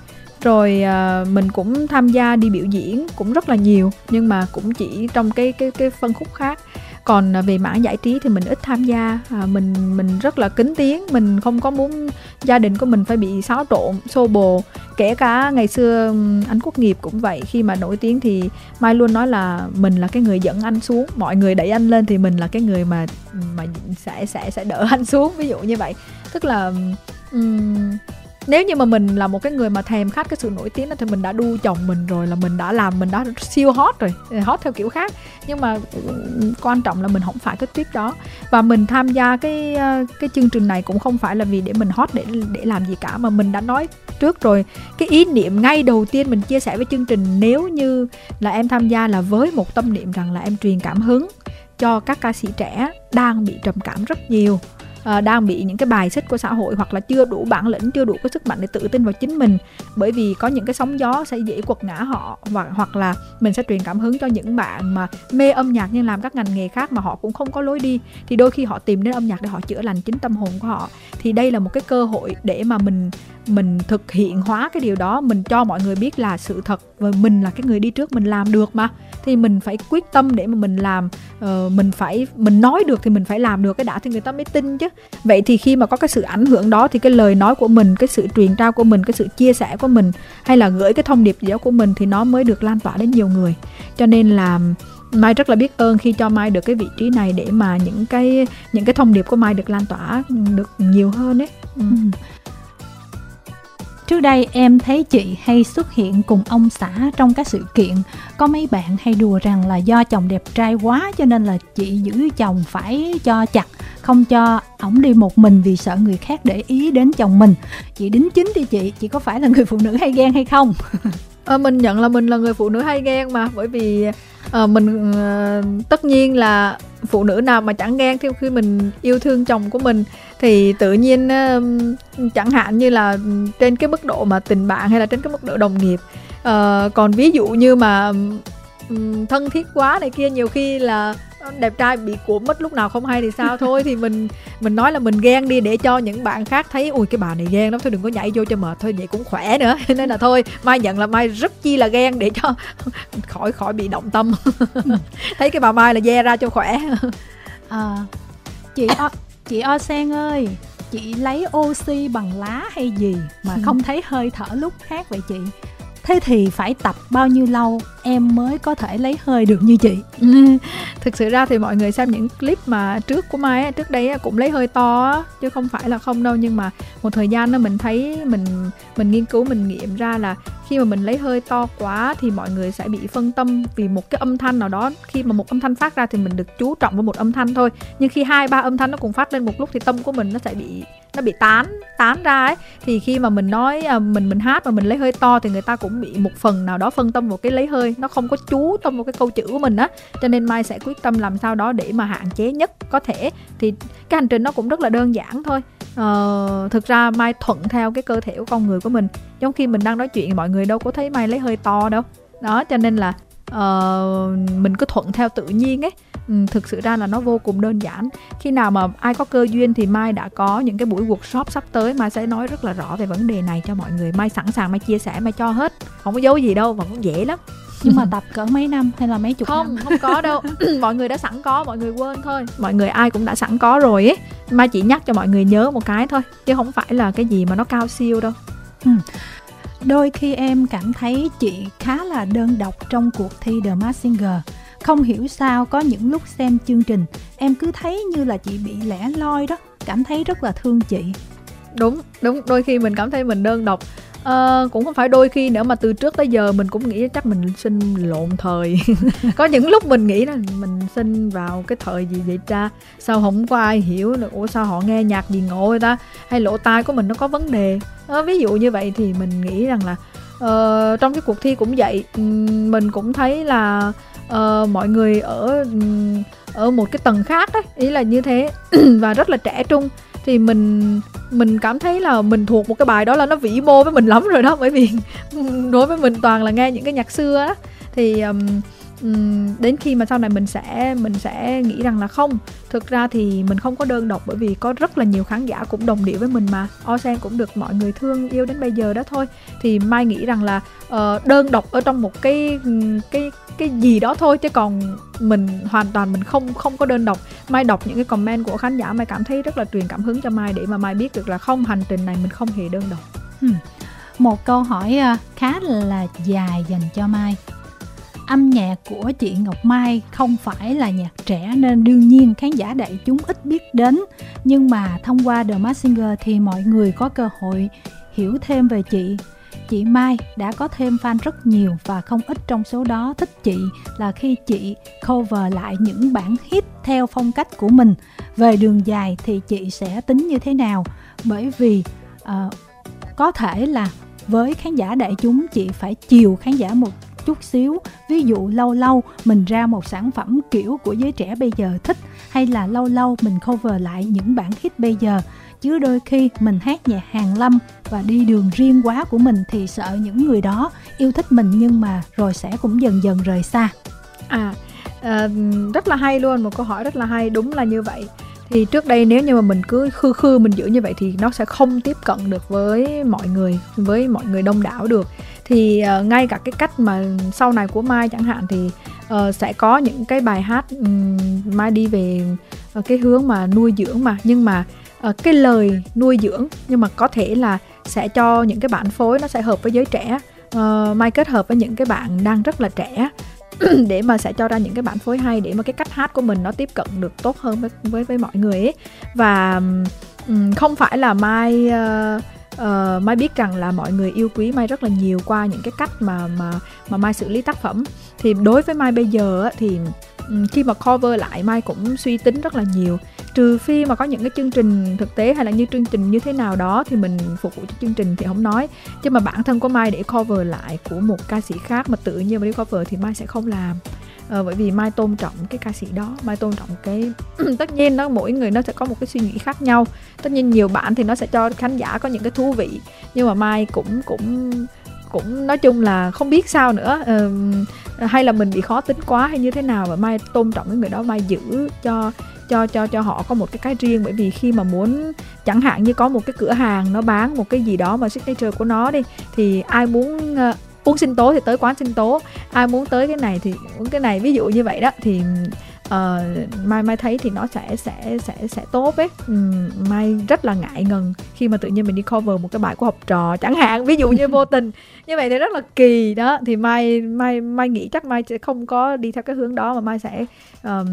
Rồi uh, mình cũng tham gia đi biểu diễn cũng rất là nhiều nhưng mà cũng chỉ trong cái cái cái phân khúc khác còn à, về mảng giải trí thì mình ít tham gia. À, mình mình rất là kính tiếng. Mình không có muốn gia đình của mình phải bị xáo trộn xô bồ. Kể cả ngày xưa anh quốc nghiệp cũng vậy. Khi mà nổi tiếng thì mai luôn nói là mình là cái người dẫn anh xuống. Mọi người đẩy anh lên thì mình là cái người mà mà sẽ sẽ sẽ đỡ anh xuống ví dụ như vậy. Tức là um, nếu như mà mình là một cái người mà thèm khát cái sự nổi tiếng đó thì mình đã đu chồng mình rồi, là mình đã làm, mình đã siêu hot rồi hot theo kiểu khác. Nhưng mà ừ, quan trọng là mình không phải cái trip đó. Và mình tham gia cái ờ, cái chương trình này cũng không phải là vì để mình hot, để để làm gì cả, mà mình đã nói trước rồi. Cái ý niệm ngay đầu tiên mình chia sẻ với chương trình, nếu như là em tham gia là với một tâm niệm rằng là em truyền cảm hứng cho các ca sĩ trẻ đang bị trầm cảm rất nhiều uh, đang bị những cái bài xích của xã hội hoặc là chưa đủ bản lĩnh chưa đủ cái sức mạnh để tự tin vào chính mình. Bởi vì có những cái sóng gió sẽ dễ quật ngã họ và hoặc là mình sẽ truyền cảm hứng cho những bạn mà mê âm nhạc nhưng làm các ngành nghề khác mà họ cũng không có lối đi. Thì đôi khi họ tìm đến âm nhạc để họ chữa lành chính tâm hồn của họ. Thì đây là một cái cơ hội để mà mình mình thực hiện hóa cái điều đó mình cho mọi người biết là sự thật và mình là cái người đi trước mình làm được mà. Thì mình phải quyết tâm để mà mình làm uh, mình phải mình nói được thì mình phải làm được cái đã thì người ta mới tin chứ vậy thì khi mà có cái sự ảnh hưởng đó thì cái lời nói của mình, cái sự truyền trao của mình, cái sự chia sẻ của mình hay là gửi cái thông điệp gì đó của mình thì nó mới được lan tỏa đến nhiều người cho nên là Mai rất là biết ơn khi cho Mai được cái vị trí này để mà những cái những cái thông điệp của Mai được lan tỏa được nhiều hơn ấy. Ừ. ừ. Trước đây em thấy chị hay xuất hiện cùng ông xã trong các sự kiện Có mấy bạn hay đùa rằng là do chồng đẹp trai quá cho nên là chị giữ chồng phải cho chặt Không cho ổng đi một mình vì sợ người khác để ý đến chồng mình Chị đính chính đi chị, chị có phải là người phụ nữ hay ghen hay không? à, mình nhận là mình là người phụ nữ hay ghen mà bởi vì à, mình à, tất nhiên là phụ nữ nào mà chẳng ghen theo khi mình yêu thương chồng của mình thì tự nhiên à, chẳng hạn như là trên cái mức độ mà tình bạn hay là trên cái mức độ đồng nghiệp à, còn ví dụ như mà thân thiết quá này kia nhiều khi là đẹp trai bị cuộn mất lúc nào không hay thì sao thôi. Thì mình mình nói là mình ghen đi để cho những bạn khác thấy ui cái bà này ghen lắm thôi đừng có nhảy vô cho mệt thôi vậy cũng khỏe nữa. Nên là thôi mai nhận là mai rất chi là ghen để cho khỏi khỏi bị động tâm. Thấy cái bà mai là ve ra cho khỏe. À, chị chị o sen ơi chị lấy oxy bằng lá hay gì mà không thấy hơi thở lúc khác vậy chị? Thế thì phải tập bao nhiêu lâu em mới có thể lấy hơi được như chị? Thực sự ra thì mọi người xem những clip mà trước của mai trước đây cũng lấy hơi to chứ không phải là không đâu. Nhưng mà một thời gian đó mình thấy mình mình nghiên cứu mình nghiệm ra là khi mà mình lấy hơi to quá thì mọi người sẽ bị phân tâm vì một cái âm thanh nào đó. Khi mà một âm thanh phát ra thì mình được chú trọng vào một âm thanh thôi. Nhưng khi hai, ba âm thanh nó cùng phát lên một lúc thì tâm của mình nó sẽ bị, nó bị tán tán ra ấy. Thì khi mà mình nói à, mình mình hát mà mình lấy hơi to thì người ta cũng bị một phần nào đó phân tâm vào cái lấy hơi. Nó không có chú tâm vào cái câu chữ của mình á. Cho nên mai sẽ quyết tâm làm sao đó để mà hạn chế nhất có thể. Thì cái hành trình nó cũng rất là đơn giản thôi uh, thực ra mai thuận theo cái cơ thể của con người của mình. Trong khi mình đang nói chuyện mọi người đâu có thấy mai lấy hơi to đâu. Đó cho nên là uh, mình cứ thuận theo tự nhiên ấy. Ừ, thực sự ra là nó vô cùng đơn giản. Khi nào mà ai có cơ duyên thì mai đã có những cái buổi workshop sắp tới. Mai sẽ nói rất là rõ về vấn đề này cho mọi người. Mai sẵn sàng mai chia sẻ mai cho hết. Không có giấu gì đâu và cũng dễ lắm nhưng mà tập cỡ mấy năm hay là mấy chục không năm? không có đâu. Mọi người đã sẵn có mọi người quên thôi. Mọi người ai cũng đã sẵn có rồi ấy. Mai chỉ nhắc cho mọi người nhớ một cái thôi chứ không phải là cái gì mà nó cao siêu đâu. Đôi khi em cảm thấy chị khá là đơn độc trong cuộc thi The Masked Singer không hiểu sao có những lúc xem chương trình em cứ thấy như là chị bị lẻ loi đó. Cảm thấy rất là thương chị. Đúng đúng. Đôi khi mình cảm thấy mình đơn độc Ờ, cũng không phải đôi khi nữa mà từ trước tới giờ mình cũng nghĩ chắc mình sinh lộn thời. Có những lúc mình nghĩ là mình sinh vào cái thời gì vậy cha? Sao không có ai hiểu được ủa sao họ nghe nhạc gì ngộ người ta? Hay lỗ tai của mình nó có vấn đề? Ờ, ví dụ như vậy thì mình nghĩ rằng là uh, trong cái cuộc thi cũng vậy. Ừ, mình cũng thấy là uh, mọi người ở um, ở một cái tầng khác đấy ý là như thế. Và rất là trẻ trung thì mình mình cảm thấy là mình thuộc một cái bài đó là nó vĩ mô với mình lắm rồi đó. Bởi vì đối với mình toàn là nghe những cái nhạc xưa á. Thì um, đến khi mà sau này mình sẽ mình sẽ nghĩ rằng là không. Thực ra thì mình không có đơn độc bởi vì có rất là nhiều khán giả cũng đồng điệu với mình mà. Osen cũng được mọi người thương yêu đến bây giờ đó thôi. Thì mai nghĩ rằng là uh, đơn độc ở trong một cái cái cái gì đó thôi, chứ còn mình hoàn toàn mình không không có đơn độc. Mai đọc những cái comment của khán giả, mai cảm thấy rất là truyền cảm hứng cho mai để mà mai biết được là không, hành trình này mình không hề đơn độc. Hmm. một câu hỏi à, khá là dài dành cho mai. Âm nhạc của chị Ngọc Mai không phải là nhạc trẻ nên đương nhiên khán giả đại chúng ít biết đến. Nhưng mà thông qua The Masked Singer thì mọi người có cơ hội hiểu thêm về chị chị Mai đã có thêm fan rất nhiều và không ít trong số đó thích chị là khi chị cover lại những bản hit theo phong cách của mình. Về đường dài thì chị sẽ tính như thế nào? Bởi vì uh, có thể là với khán giả đại chúng chị phải chiều khán giả một chút xíu. Ví dụ lâu lâu mình ra một sản phẩm kiểu của giới trẻ bây giờ thích hay là lâu lâu mình cover lại những bản hit bây giờ chứ đôi khi mình hát nhạc hàng lâm và đi đường riêng quá của mình thì sợ những người đó yêu thích mình nhưng mà rồi sẽ cũng dần dần rời xa. À uh, rất là hay luôn một câu hỏi rất là hay đúng là như vậy. Thì trước đây nếu như mà mình cứ khư khư mình giữ như vậy thì nó sẽ không tiếp cận được với mọi người với mọi người đông đảo được. Thì uh, ngay cả cái cách mà sau này của mai chẳng hạn thì uh, sẽ có những cái bài hát um, mai đi về uh, cái hướng mà nuôi dưỡng mà. Nhưng mà uh, cái lời nuôi dưỡng nhưng mà có thể là sẽ cho những cái bản phối nó sẽ hợp với giới trẻ. Uh, mai kết hợp với những cái bạn đang rất là trẻ để mà sẽ cho ra những cái bản phối hay để mà cái cách hát của mình nó tiếp cận được tốt hơn với với, với mọi người ấy. Và um, không phải là mai uh, uh, mai biết rằng là mọi người yêu quý mai rất là nhiều qua những cái cách mà mà mà mai xử lý tác phẩm. Thì đối với mai bây giờ thì khi mà cover lại mai cũng suy tính rất là nhiều. Trừ phi mà có những cái chương trình thực tế hay là như chương trình như thế nào đó thì mình phục vụ cho chương trình thì không nói. Chứ mà bản thân của mai để cover lại của một ca sĩ khác mà tự nhiên mà đi cover thì mai sẽ không làm à, bởi vì mai tôn trọng cái ca sĩ đó mai tôn trọng cái tất nhiên nó mỗi người nó sẽ có một cái suy nghĩ khác nhau. Tất nhiên nhiều bạn thì nó sẽ cho khán giả có những cái thú vị nhưng mà mai cũng cũng cũng nói chung là không biết sao nữa. Ừ, hay là mình bị khó tính quá hay như thế nào và mai tôn trọng cái người đó mai giữ cho cho cho cho họ có một cái cái riêng. Bởi vì khi mà muốn chẳng hạn như có một cái cửa hàng nó bán một cái gì đó mà signature của nó đi thì ai muốn ờ, uống sinh tố thì tới quán sinh tố. Ai muốn tới cái này thì uống cái này. Ví dụ như vậy đó, thì uh, mai mai thấy thì nó sẽ sẽ sẽ sẽ tốt ấy. Um, mai rất là ngại ngần khi mà tự nhiên mình đi cover một cái bài của học trò chẳng hạn ví dụ như vô tình. Như vậy thì rất là kỳ đó. Thì mai mai mai nghĩ chắc mai sẽ không có đi theo cái hướng đó mà mai sẽ um,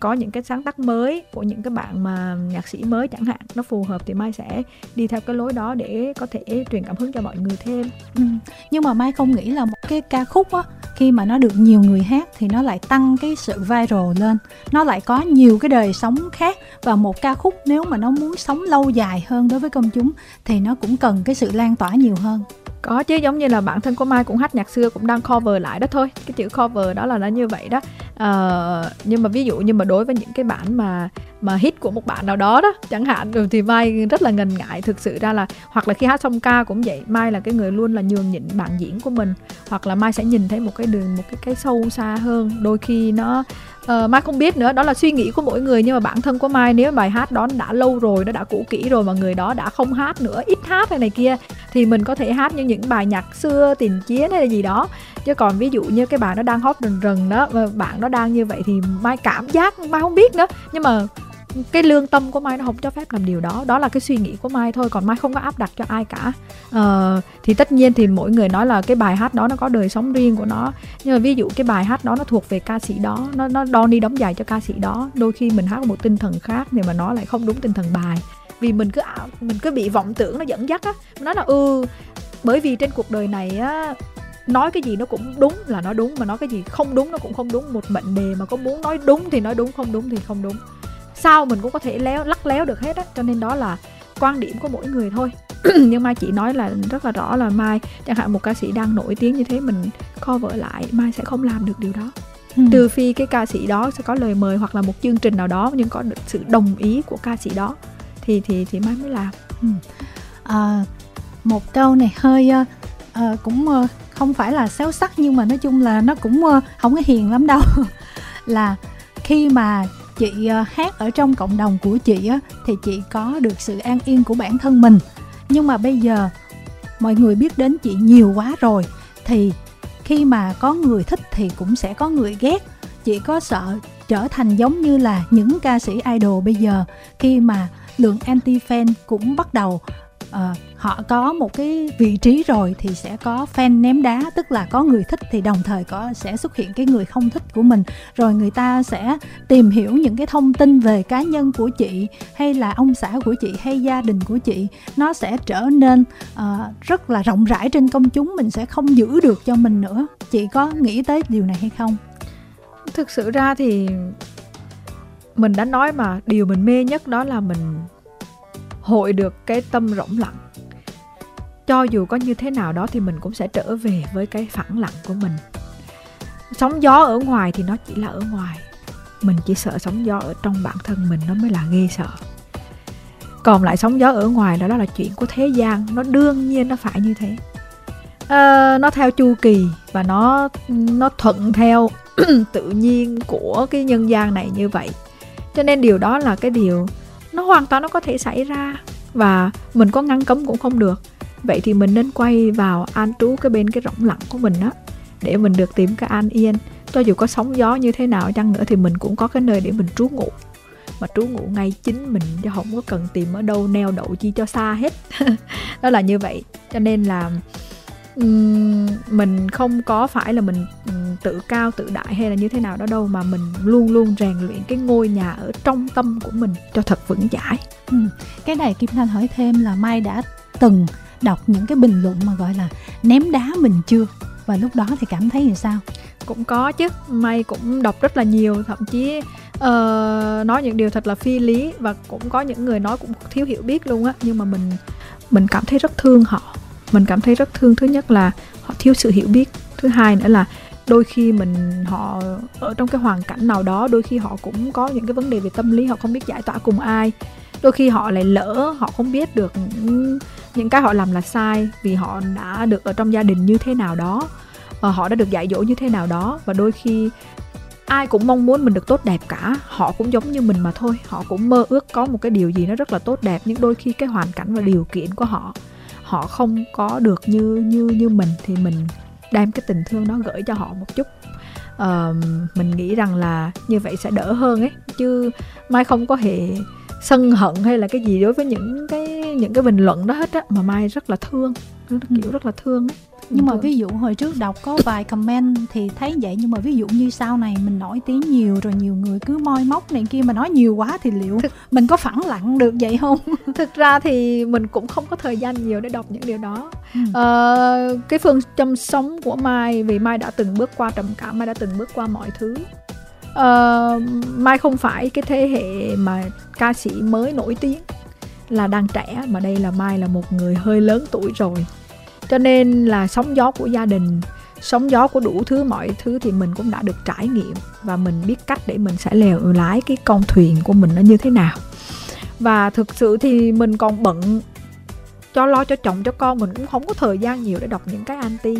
có những cái sáng tác mới của những cái bạn mà nhạc sĩ mới chẳng hạn. Nó phù hợp thì mai sẽ đi theo cái lối đó để có thể truyền cảm hứng cho mọi người thêm. Ừ. nhưng mà mai không nghĩ là một cái ca khúc á khi mà nó được nhiều người hát thì nó lại tăng cái sự viral lên nó lại có nhiều cái đời sống khác và một ca khúc nếu mà nó muốn sống lâu dài hơn đối với công chúng thì nó cũng cần cái sự lan tỏa nhiều hơn. Có chứ giống như là bản thân của mai cũng hát nhạc xưa cũng đang cover lại đó thôi. Cái chữ cover đó là nó như vậy đó. Uh, nhưng mà ví dụ như mà đối với những cái bản mà mà hit của một bạn nào đó đó chẳng hạn rồi thì mai rất là ngần ngại thực sự ra là hoặc là khi hát xong ca cũng vậy mai là cái người luôn là nhường nhịn bạn diễn của mình hoặc là mai sẽ nhìn thấy một cái đường một cái cái sâu xa hơn. Đôi khi nó uh, mai không biết nữa đó là suy nghĩ của mỗi người nhưng mà bản thân của mai nếu bài hát đó đã lâu rồi nó đã cũ kỹ rồi mà người đó đã không hát nữa ít hát hay này kia thì mình có thể hát như những bài nhạc xưa tiền chiến hay là gì đó. Chứ còn ví dụ như cái bạn nó đang hót rần rần đó bạn nó đang như vậy thì mai cảm giác mai không biết nữa. Nhưng mà cái lương tâm của mai nó không cho phép làm điều đó. Đó là cái suy nghĩ của mai thôi còn mai không có áp đặt cho ai cả. Ờ, thì tất nhiên thì mỗi người nói là cái bài hát đó nó có đời sống riêng của nó. Nhưng mà ví dụ cái bài hát đó nó thuộc về ca sĩ đó nó nó đo đi đóng dài cho ca sĩ đó đôi khi mình hát một tinh thần khác thì mà nó lại không đúng tinh thần bài. Vì mình cứ mình cứ bị vọng tưởng nó dẫn dắt á. Nó là ừ bởi vì trên cuộc đời này á nói cái gì nó cũng đúng là nó đúng mà nói cái gì không đúng nó cũng không đúng. Một mệnh đề mà có muốn nói đúng thì nói đúng không đúng thì không đúng sao mình cũng có thể léo lắc léo được hết á cho nên đó là quan điểm của mỗi người thôi nhưng mai chỉ nói là rất là rõ là mai chẳng hạn một ca sĩ đang nổi tiếng như thế mình cover lại mai sẽ không làm được điều đó ừ. trừ phi cái ca sĩ đó sẽ có lời mời hoặc là một chương trình nào đó nhưng có được sự đồng ý của ca sĩ đó thì thì thì mai mới làm ừ. à, một câu này hơi uh, uh, cũng uh, không phải là xéo sắc nhưng mà nói chung là nó cũng uh, không có hiền lắm đâu là khi mà chị ờ, hát ở trong cộng đồng của chị á, thì chị có được sự an yên của bản thân mình. Nhưng mà bây giờ, mọi người biết đến chị nhiều quá rồi, thì khi mà có người thích thì cũng sẽ có người ghét. Chị có sợ trở thành giống như là những ca sĩ idol bây giờ, khi mà lượng anti fan cũng bắt đầu uh, họ có một cái vị trí rồi thì sẽ có fan ném đá tức là có người thích thì đồng thời có sẽ xuất hiện cái người không thích của mình. Rồi người ta sẽ tìm hiểu những cái thông tin về cá nhân của chị hay là ông xã của chị hay gia đình của chị. Nó sẽ trở nên uh, rất là rộng rãi trên công chúng mình sẽ không giữ được cho mình nữa. Chị có nghĩ tới điều này hay không? Thực sự ra thì mình đã nói mà điều mình mê nhất đó là mình hội được cái tâm rỗng lặng. Cho dù có như thế nào đó thì mình cũng sẽ trở về với cái phẳng lặng của mình. Sóng gió ở ngoài thì nó chỉ là ở ngoài. Mình chỉ sợ sóng gió ở trong bản thân mình nó mới là ghê sợ. Còn lại sóng gió ở ngoài đó, đó là chuyện của thế gian. Nó đương nhiên nó phải như thế. À, nó theo chu kỳ và nó nó thuận theo tự nhiên của cái nhân gian này như vậy. Cho nên điều đó là cái điều nó hoàn toàn nó có thể xảy ra. Và mình có ngăn cấm cũng không được. Vậy thì mình nên quay vào an trú cái bên cái rộng lặng của mình á, để mình được tìm cái an yên. Cho dù có sóng gió như thế nào chăng nữa thì mình cũng có cái nơi để mình trú ngụ. Mà trú ngụ ngay chính mình chứ không có cần tìm ở đâu neo đậu chi cho xa hết. Đó là như vậy. Cho nên là mình không có phải là mình tự cao tự đại hay là như thế nào đó đâu mà mình luôn luôn rèn luyện cái ngôi nhà ở trong tâm của mình cho thật vững chãi. Ừ. cái này kim thanh hỏi thêm là mai đã từng đọc những cái bình luận mà gọi là ném đá mình chưa? Và lúc đó thì cảm thấy như sao? Cũng có chứ may cũng đọc rất là nhiều thậm chí uh, nói những điều thật là phi lý và cũng có những người nói cũng thiếu hiểu biết luôn á nhưng mà mình mình cảm thấy rất thương họ mình cảm thấy rất thương thứ nhất là họ thiếu sự hiểu biết. Thứ hai nữa là đôi khi mình họ ở trong cái hoàn cảnh nào đó đôi khi họ cũng có những cái vấn đề về tâm lý họ không biết giải tỏa cùng ai. Đôi khi họ lại lỡ họ không biết được những, những cái họ làm là sai vì họ đã được ở trong gia đình như thế nào đó và họ đã được dạy dỗ như thế nào đó. Và đôi khi ai cũng mong muốn mình được tốt đẹp cả họ cũng giống như mình mà thôi. Họ cũng mơ ước có một cái điều gì nó rất là tốt đẹp nhưng đôi khi cái hoàn cảnh và điều kiện của họ họ không có được như như như mình thì mình đem cái tình thương đó gửi cho họ một chút. Uh, mình nghĩ rằng là như vậy sẽ đỡ hơn ấy chứ mai không có hề sân hận hay là cái gì đối với những cái những cái bình luận đó hết á mà mai rất là thương kiểu rất là thương ấy nhưng mà ví dụ hồi trước đọc có vài comment thì thấy vậy nhưng mà ví dụ như sau này mình nổi tiếng nhiều rồi nhiều người cứ moi móc này kia mà nói nhiều quá thì liệu thực, mình có phẳng lặng được vậy không? Thực ra thì mình cũng không có thời gian nhiều để đọc những điều đó. Ừ. ờ, cái phương châm sống của mai vì mai đã từng bước qua trầm cảm mai đã từng bước qua mọi thứ. Uh, mai không phải cái thế hệ mà ca sĩ mới nổi tiếng là đang trẻ mà đây là mai là một người hơi lớn tuổi rồi cho nên là sóng gió của gia đình sóng gió của đủ thứ mọi thứ thì mình cũng đã được trải nghiệm và mình biết cách để mình sẽ lèo lái cái con thuyền của mình nó như thế nào. Và thực sự thì mình còn bận cho lo cho chồng cho con mình cũng không có thời gian nhiều để đọc những cái anti.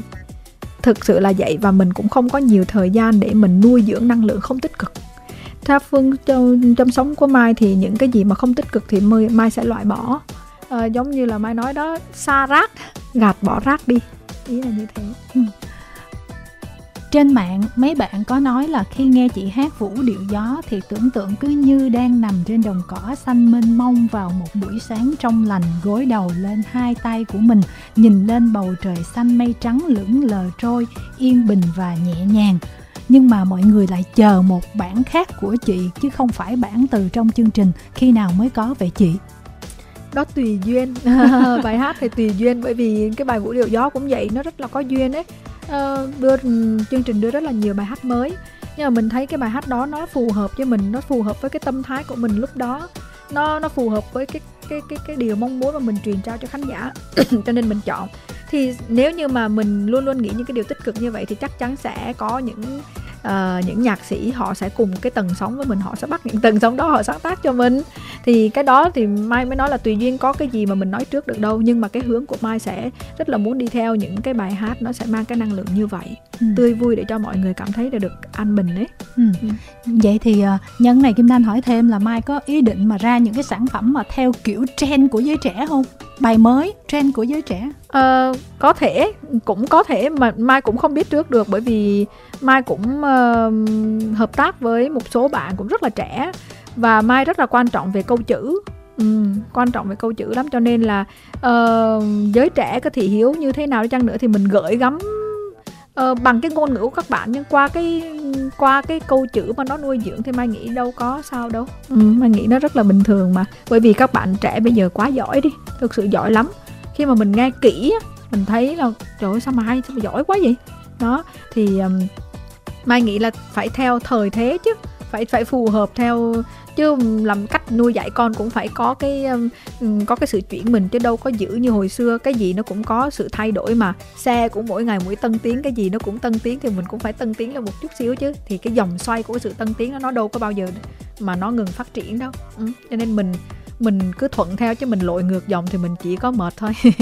Thực sự là vậy và mình cũng không có nhiều thời gian để mình nuôi dưỡng năng lượng không tích cực. Theo phương trong, trong sống của mai thì những cái gì mà không tích cực thì mai sẽ loại bỏ à, giống như là mai nói đó xa rác gạt bỏ rác đi ý là như thế ừ. Trên mạng, mấy bạn có nói là khi nghe chị hát vũ điệu gió thì tưởng tượng cứ như đang nằm trên đồng cỏ xanh mênh mông vào một buổi sáng trong lành, gối đầu lên hai tay của mình, nhìn lên bầu trời xanh mây trắng lững lờ trôi, yên bình và nhẹ nhàng. Nhưng mà mọi người lại chờ một bản khác của chị chứ không phải bản từ trong chương trình khi nào mới có về chị đó tùy duyên. Bài hát thì tùy duyên bởi vì cái bài vũ điệu gió cũng vậy nó rất là có duyên ấy. Uh, đưa ừ, chương trình đưa rất là nhiều bài hát mới. Nhưng mà mình thấy cái bài hát đó nó phù hợp với mình nó phù hợp với cái tâm thái của mình lúc đó. Nó nó phù hợp với cái cái cái cái điều mong muốn mà mình truyền trao cho khán giả. Cho nên mình chọn thì nếu như mà mình luôn luôn nghĩ những cái điều tích cực như vậy thì chắc chắn sẽ có những uh, những nhạc sĩ họ sẽ cùng cái tầng sóng với mình họ sẽ bắt những tầng sóng đó họ sáng tác cho mình thì cái đó thì mai mới nói là tùy duyên có cái gì mà mình nói trước được đâu nhưng mà cái hướng của mai sẽ rất là muốn đi theo những cái bài hát nó sẽ mang cái năng lượng như vậy ừ. tươi vui để cho mọi người cảm thấy là được an bình đấy ừ. Ừ. vậy thì uh, nhân này kim thanh hỏi thêm là mai có ý định mà ra những cái sản phẩm mà theo kiểu trend của giới trẻ không bài mới trend của giới trẻ uh, có thể cũng có thể mà mai cũng không biết trước được bởi vì mai cũng uh, hợp tác với một số bạn cũng rất là trẻ và mai rất là quan trọng về câu chữ. Ừ, quan trọng về câu chữ lắm cho nên là uh, giới trẻ có thị hiếu như thế nào đi chăng nữa thì mình gửi gắm uh, bằng cái ngôn ngữ của các bạn nhưng qua cái qua cái câu chữ mà nó nuôi dưỡng thì mai nghĩ đâu có sao đâu. Ừ, mai nghĩ nó rất là bình thường mà. Bởi vì các bạn trẻ bây giờ quá giỏi đi thực sự giỏi lắm khi mà mình nghe kỹ mình thấy là trời ơi sao mà hay sao mà giỏi quá vậy? Đó thì um, mai nghĩ là phải theo thời thế chứ phải phải phù hợp theo chứ làm cách nuôi dạy con cũng phải có cái um, có cái sự chuyển mình chứ đâu có giữ như hồi xưa. Cái gì nó cũng có sự thay đổi mà xe cũng mỗi ngày mỗi tân tiến cái gì nó cũng tân tiến thì mình cũng phải tân tiến lên một chút xíu chứ. Thì cái dòng xoay của sự tân tiến nó, nó đâu có bao giờ mà nó ngừng phát triển đâu. Ừ. cho nên mình mình cứ thuận theo chứ mình lội ngược dòng thì mình chỉ có mệt thôi.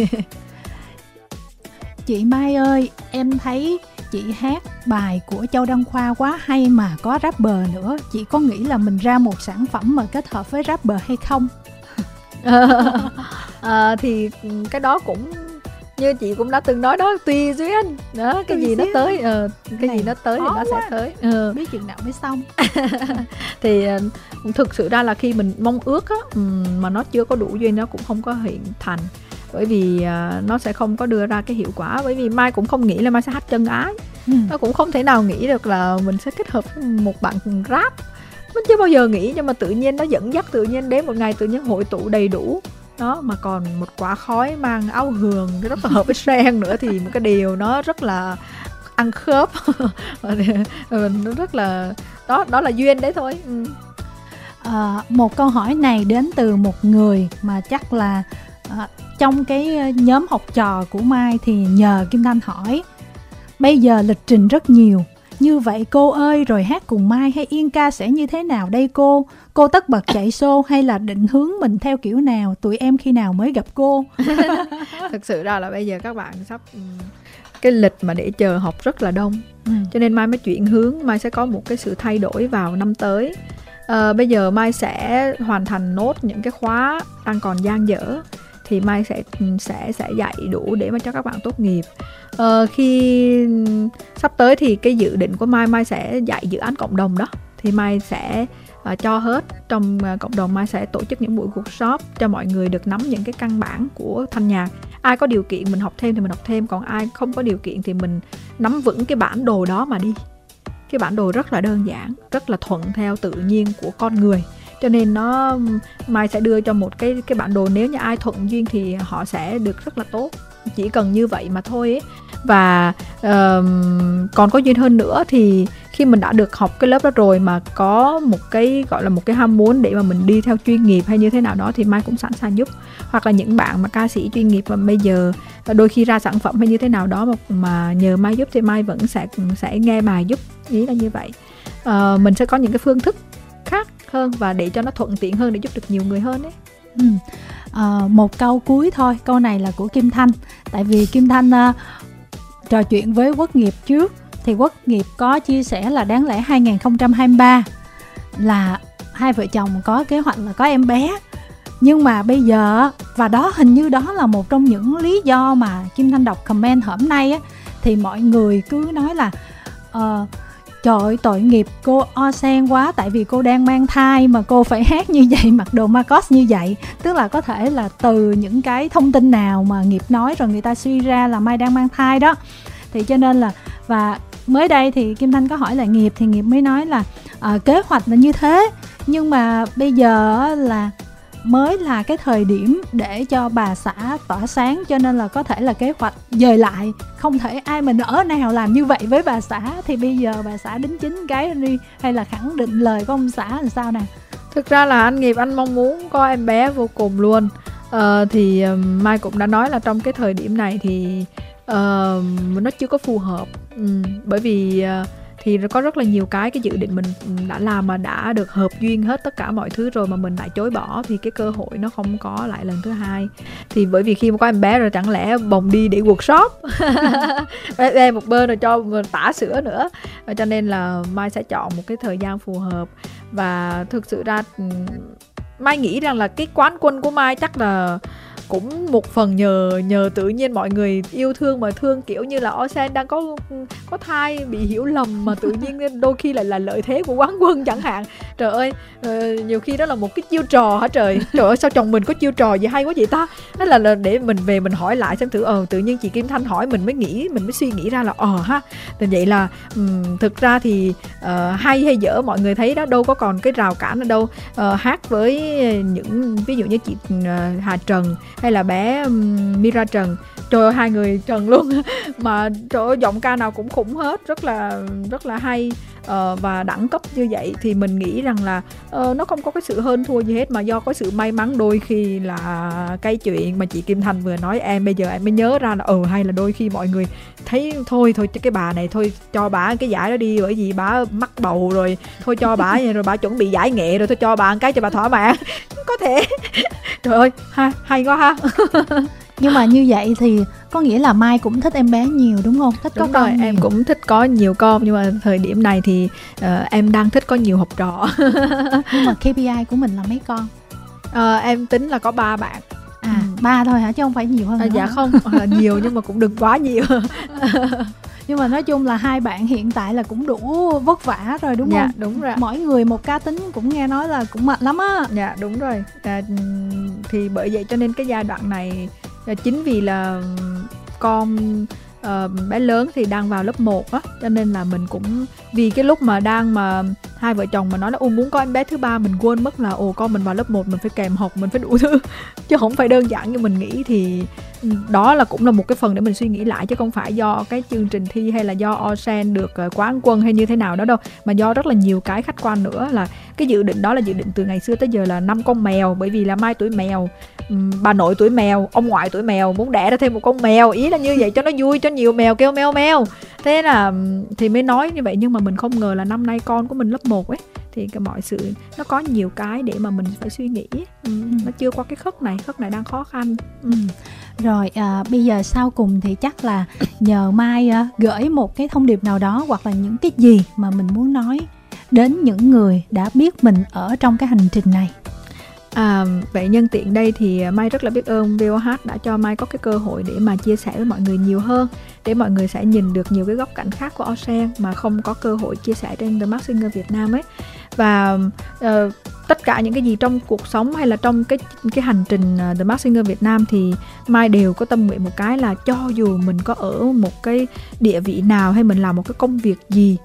Chị Mai ơi em thấy chị hát bài của Châu Đăng Khoa quá hay mà có rapper nữa. Chị có nghĩ là mình ra một sản phẩm mà kết hợp với rapper hay không? À, thì cái đó cũng như chị cũng đã từng nói đó tùy duyên đó cái tùy gì duyên. nó tới ờ, cái gì nó tới thì nó quá. sẽ tới ờ. biết chừng nào mới xong thì ờ, thực sự ra là khi mình mong ước á mà nó chưa có đủ duyên nó cũng không có hiện thành bởi vì uh, nó sẽ không có đưa ra cái hiệu quả bởi vì mai cũng không nghĩ là mai sẽ hát chân ái ừ. nó cũng không thể nào nghĩ được là mình sẽ kết hợp một bạn rap mình chưa bao giờ nghĩ nhưng mà tự nhiên nó dẫn dắt tự nhiên đến một ngày tự nhiên hội tụ đầy đủ đó mà còn một quả khói mang áo hường rất là hợp với sen nữa thì một cái điều nó rất là ăn khớp. Nó rất là đó đó là duyên đấy thôi. Ừ. à, một câu hỏi này đến từ một người mà chắc là à, trong cái nhóm học trò của mai thì nhờ kim thanh hỏi. Bây giờ lịch trình rất nhiều như vậy cô ơi rồi hát cùng mai hay yên ca sẽ như thế nào đây cô? Cô tất bật chạy xô hay là định hướng mình theo kiểu nào? Tụi em khi nào mới gặp cô? Thực sự ra là bây giờ các bạn sắp ừ, cái lịch mà để chờ học rất là đông. Ừ. cho nên mai mới chuyển hướng mai sẽ có một cái sự thay đổi vào năm tới. À, bây giờ mai sẽ hoàn thành nốt những cái khóa đang còn gian dở thì mai sẽ ừ, sẽ sẽ dạy đủ để mà cho các bạn tốt nghiệp. Ờ, khi sắp tới thì cái dự định của mai mai sẽ dạy dự án cộng đồng đó. Thì mai sẽ uh, cho hết trong uh, cộng đồng mai sẽ tổ chức những buổi workshop cho mọi người được nắm những cái căn bản của thanh nhạc. Ai có điều kiện mình học thêm thì mình học thêm còn ai không có điều kiện thì mình nắm vững cái bản đồ đó mà đi. Cái bản đồ rất là đơn giản rất là thuận theo tự nhiên của con người cho nên nó mai sẽ đưa cho một cái cái bản đồ nếu như ai thuận duyên thì họ sẽ được rất là tốt. Chỉ cần như vậy mà thôi ấy. và uh, còn có duyên hơn nữa thì khi mình đã được học cái lớp đó rồi mà có một cái gọi là một cái ham muốn để mà mình đi theo chuyên nghiệp hay như thế nào đó thì mai cũng sẵn sàng giúp. Hoặc là những bạn mà ca sĩ chuyên nghiệp mà bây giờ ờ, đôi khi ra sản phẩm hay như thế nào đó mà, mà nhờ mai giúp thì mai vẫn sẽ sẽ nghe bài giúp. Ý là như vậy. Uh, mình sẽ có những cái phương thức khác hơn và để cho nó thuận tiện hơn để giúp được nhiều người hơn ấy. ừ. à, một câu cuối thôi câu này là của kim thanh tại vì kim thanh à, trò chuyện với quốc nghiệp trước thì quốc nghiệp có chia sẻ là đáng lẽ 2023 là hai vợ chồng có kế hoạch là có em bé nhưng mà bây giờ và đó hình như đó là một trong những lý do mà kim thanh đọc comment hôm nay á thì mọi người cứ nói là uh, trời ơi tội nghiệp cô o sen quá tại vì cô đang mang thai mà cô phải hát như vậy mặc đồ Marcos như vậy. Tức là có thể là từ những cái thông tin nào mà nghiệp nói rồi người ta suy ra là mai đang mang thai đó. Thì cho nên là và mới đây thì kim thanh có hỏi lại nghiệp thì nghiệp mới nói là uh, kế hoạch là như thế. Nhưng mà bây giờ là mới là cái thời điểm để cho bà xã tỏa sáng cho nên là có thể là kế hoạch dời lại. Không thể ai mình ở nào làm như vậy với bà xã. Thì bây giờ bà xã đính chính cái đi hay là khẳng định lời của ông xã làm sao nè? Thực ra là anh nghiệp anh mong muốn có em bé vô cùng luôn. Ờ, thì ờ, mai cũng đã nói là trong cái thời điểm này thì uh, nó chưa có phù hợp. Ừ, bởi vì uh, thì có rất là nhiều cái cái dự định mình đã làm mà đã được hợp duyên hết tất cả mọi thứ rồi mà mình lại chối bỏ thì cái cơ hội nó không có lại lần thứ hai. Thì bởi vì khi mà có em bé rồi chẳng lẽ bồng đi để workshop? Em một bên rồi cho mình tả sữa nữa. Ờ, cho nên là mai sẽ chọn một cái thời gian phù hợp. Và thực sự ra mai nghĩ rằng là cái quán quân của mai chắc là cũng một phần nhờ nhờ tự nhiên mọi người yêu thương mà thương kiểu như là Osen đang có có thai bị hiểu lầm mà tự nhiên đôi khi lại là lợi thế của quán quân chẳng hạn. Trời ơi uh, nhiều khi đó là một cái chiêu trò hả trời? Trời ơi sao chồng mình có chiêu trò gì hay quá vậy ta? Đó là, là để mình về mình hỏi lại xem thử ờ tự nhiên chị Kim Thanh hỏi mình mới nghĩ mình mới suy nghĩ ra là ờ ha thì vậy là um, thực ra thì uh, hay hay dở mọi người thấy đó đâu có còn cái rào cản ở đâu. Uh, hát với những ví dụ như chị uh, Hà Trần hay là bé Mira Trần. Trời ơi, hai người Trần luôn. Mà trời ơi, giọng ca nào cũng khủng hết. Rất là rất là hay uh, và đẳng cấp như vậy thì mình nghĩ rằng là uh, nó không có cái sự hơn thua gì hết mà do có sự may mắn đôi khi là cái chuyện mà chị Kim Thành vừa nói em bây giờ em mới nhớ ra là ừ hay là đôi khi mọi người thấy thôi thôi cái bà này thôi cho bà cái giải đó đi bởi vì bà mắc bầu rồi thôi cho bà rồi bà chuẩn bị giải nghệ rồi thôi cho bà cái cho bà thỏa mãn. Có thể. Trời ơi ha hay quá ha. nhưng mà như vậy thì có nghĩa là mai cũng thích em bé nhiều đúng không? Thích đúng có rồi, con em cũng thích có nhiều con nhưng mà thời điểm này thì uh, em đang thích có nhiều học trò. Nhưng mà KPI của mình là mấy con? Uh, em tính là có ba bạn. À ừ. ba thôi hả? Chứ không phải nhiều hơn à, dạ không à, nhiều nhưng mà cũng đừng quá nhiều. Nhưng mà nói chung là hai bạn hiện tại là cũng đủ vất vả rồi đúng dạ, không? đúng rồi mỗi người một cá tính cũng nghe nói là cũng mệt lắm á. Dạ đúng rồi. À, thì bởi vậy cho nên cái giai đoạn này Ờ, chính vì là con uh, bé lớn thì đang vào lớp 1 á cho nên là mình cũng vì cái lúc mà đang mà hai vợ chồng mà nói là ô muốn có em bé thứ ba mình quên mất là ồ con mình vào lớp 1 mình phải kèm học mình phải đủ thứ. Chứ không phải đơn giản như mình nghĩ thì đó là cũng là một cái phần để mình suy nghĩ lại chứ không phải do cái chương trình thi hay là do Osen được ờ, quán quân hay như thế nào đó đâu. Mà do rất là nhiều cái khách quan nữa là cái dự định đó là dự định từ ngày xưa tới giờ là năm con mèo, bởi vì là mai tuổi mèo bà nội tuổi mèo, ông ngoại tuổi mèo, muốn đẻ ra thêm một con mèo. Ý là như vậy cho nó vui, cho nhiều mèo kêu mèo mèo thế là thì mới nói như vậy, nhưng mà mình không ngờ là năm nay con của mình lớp 1 ấy thì cái mọi sự nó có nhiều cái để mà mình phải suy nghĩ. Ừ, nó chưa qua cái khất này khất này đang khó khăn. Ừ. rồi à, bây giờ sau cùng thì chắc là nhờ mai à, gửi một cái thông điệp nào đó hoặc là những cái gì mà mình muốn nói đến những người đã biết mình ở trong cái hành trình này À, vậy nhân tiện đây thì Mai rất là biết ơn VOH đã cho Mai có cái cơ hội để mà chia sẻ với mọi người nhiều hơn để mọi người sẽ nhìn được nhiều cái góc cảnh khác của Osen mà không có cơ hội chia sẻ trên The Mask Singer Việt Nam ấy. Và uh, tất cả những cái gì trong cuộc sống hay là trong cái cái hành trình uh, The Mask Singer Việt Nam thì Mai đều có tâm nguyện một cái là cho dù mình có ở một cái địa vị nào hay mình làm một cái công việc gì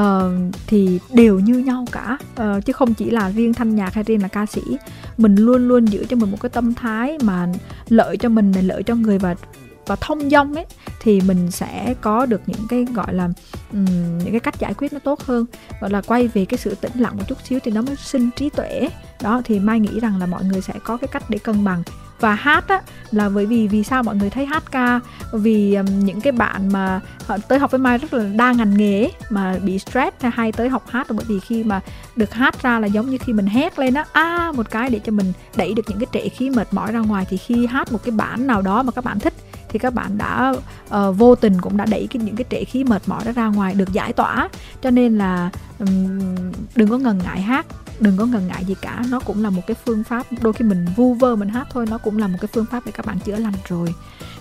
uh, thì đều như nhau cả. Uh, chứ không chỉ là riêng thanh nhạc hay riêng là ca sĩ. Mình luôn luôn giữ cho mình một cái tâm thái mà lợi cho mình lợi cho người và và thông dong ấy thì mình sẽ có được những cái gọi là um, những cái cách giải quyết nó tốt hơn. Gọi là quay về cái sự tĩnh lặng một chút xíu thì nó mới sinh trí tuệ đó thì mai nghĩ rằng là mọi người sẽ có cái cách để cân bằng và hát á là bởi vì vì sao mọi người thấy hát ca? Vì um, những cái bạn mà họ tới học với mai rất là đa ngành nghề mà bị stress hay tới học hát là bởi vì khi mà được hát ra là giống như khi mình hét lên á a một cái để cho mình đẩy được những cái trệ khí mệt mỏi ra ngoài. Thì khi hát một cái bản nào đó mà các bạn thích thì các bạn đã uh, vô tình cũng đã đẩy cái những cái trệ khí mệt mỏi đó ra ngoài được giải tỏa. Cho nên là um, đừng có ngần ngại hát đừng có ngần ngại gì cả nó cũng là một cái phương pháp đôi khi mình vu vơ mình hát thôi nó cũng là một cái phương pháp để các bạn chữa lành rồi.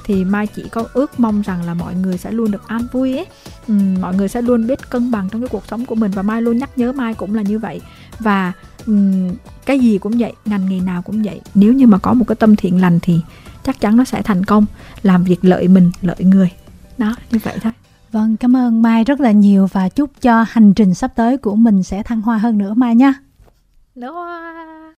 Thì mai chỉ có ước mong rằng là mọi người sẽ luôn được an vui ấy. Ừ, mọi người sẽ luôn biết cân bằng trong cái cuộc sống của mình và mai luôn nhắc nhớ mai cũng là như vậy. Và um, cái gì cũng vậy ngành nghề nào cũng vậy nếu như mà có một cái tâm thiện lành thì chắc chắn nó sẽ thành công. Làm việc lợi mình lợi người. Đó như vậy thôi. Vâng, cảm ơn Mai rất là nhiều và chúc cho hành trình sắp tới của mình sẽ thăng hoa hơn nữa Mai nha. No.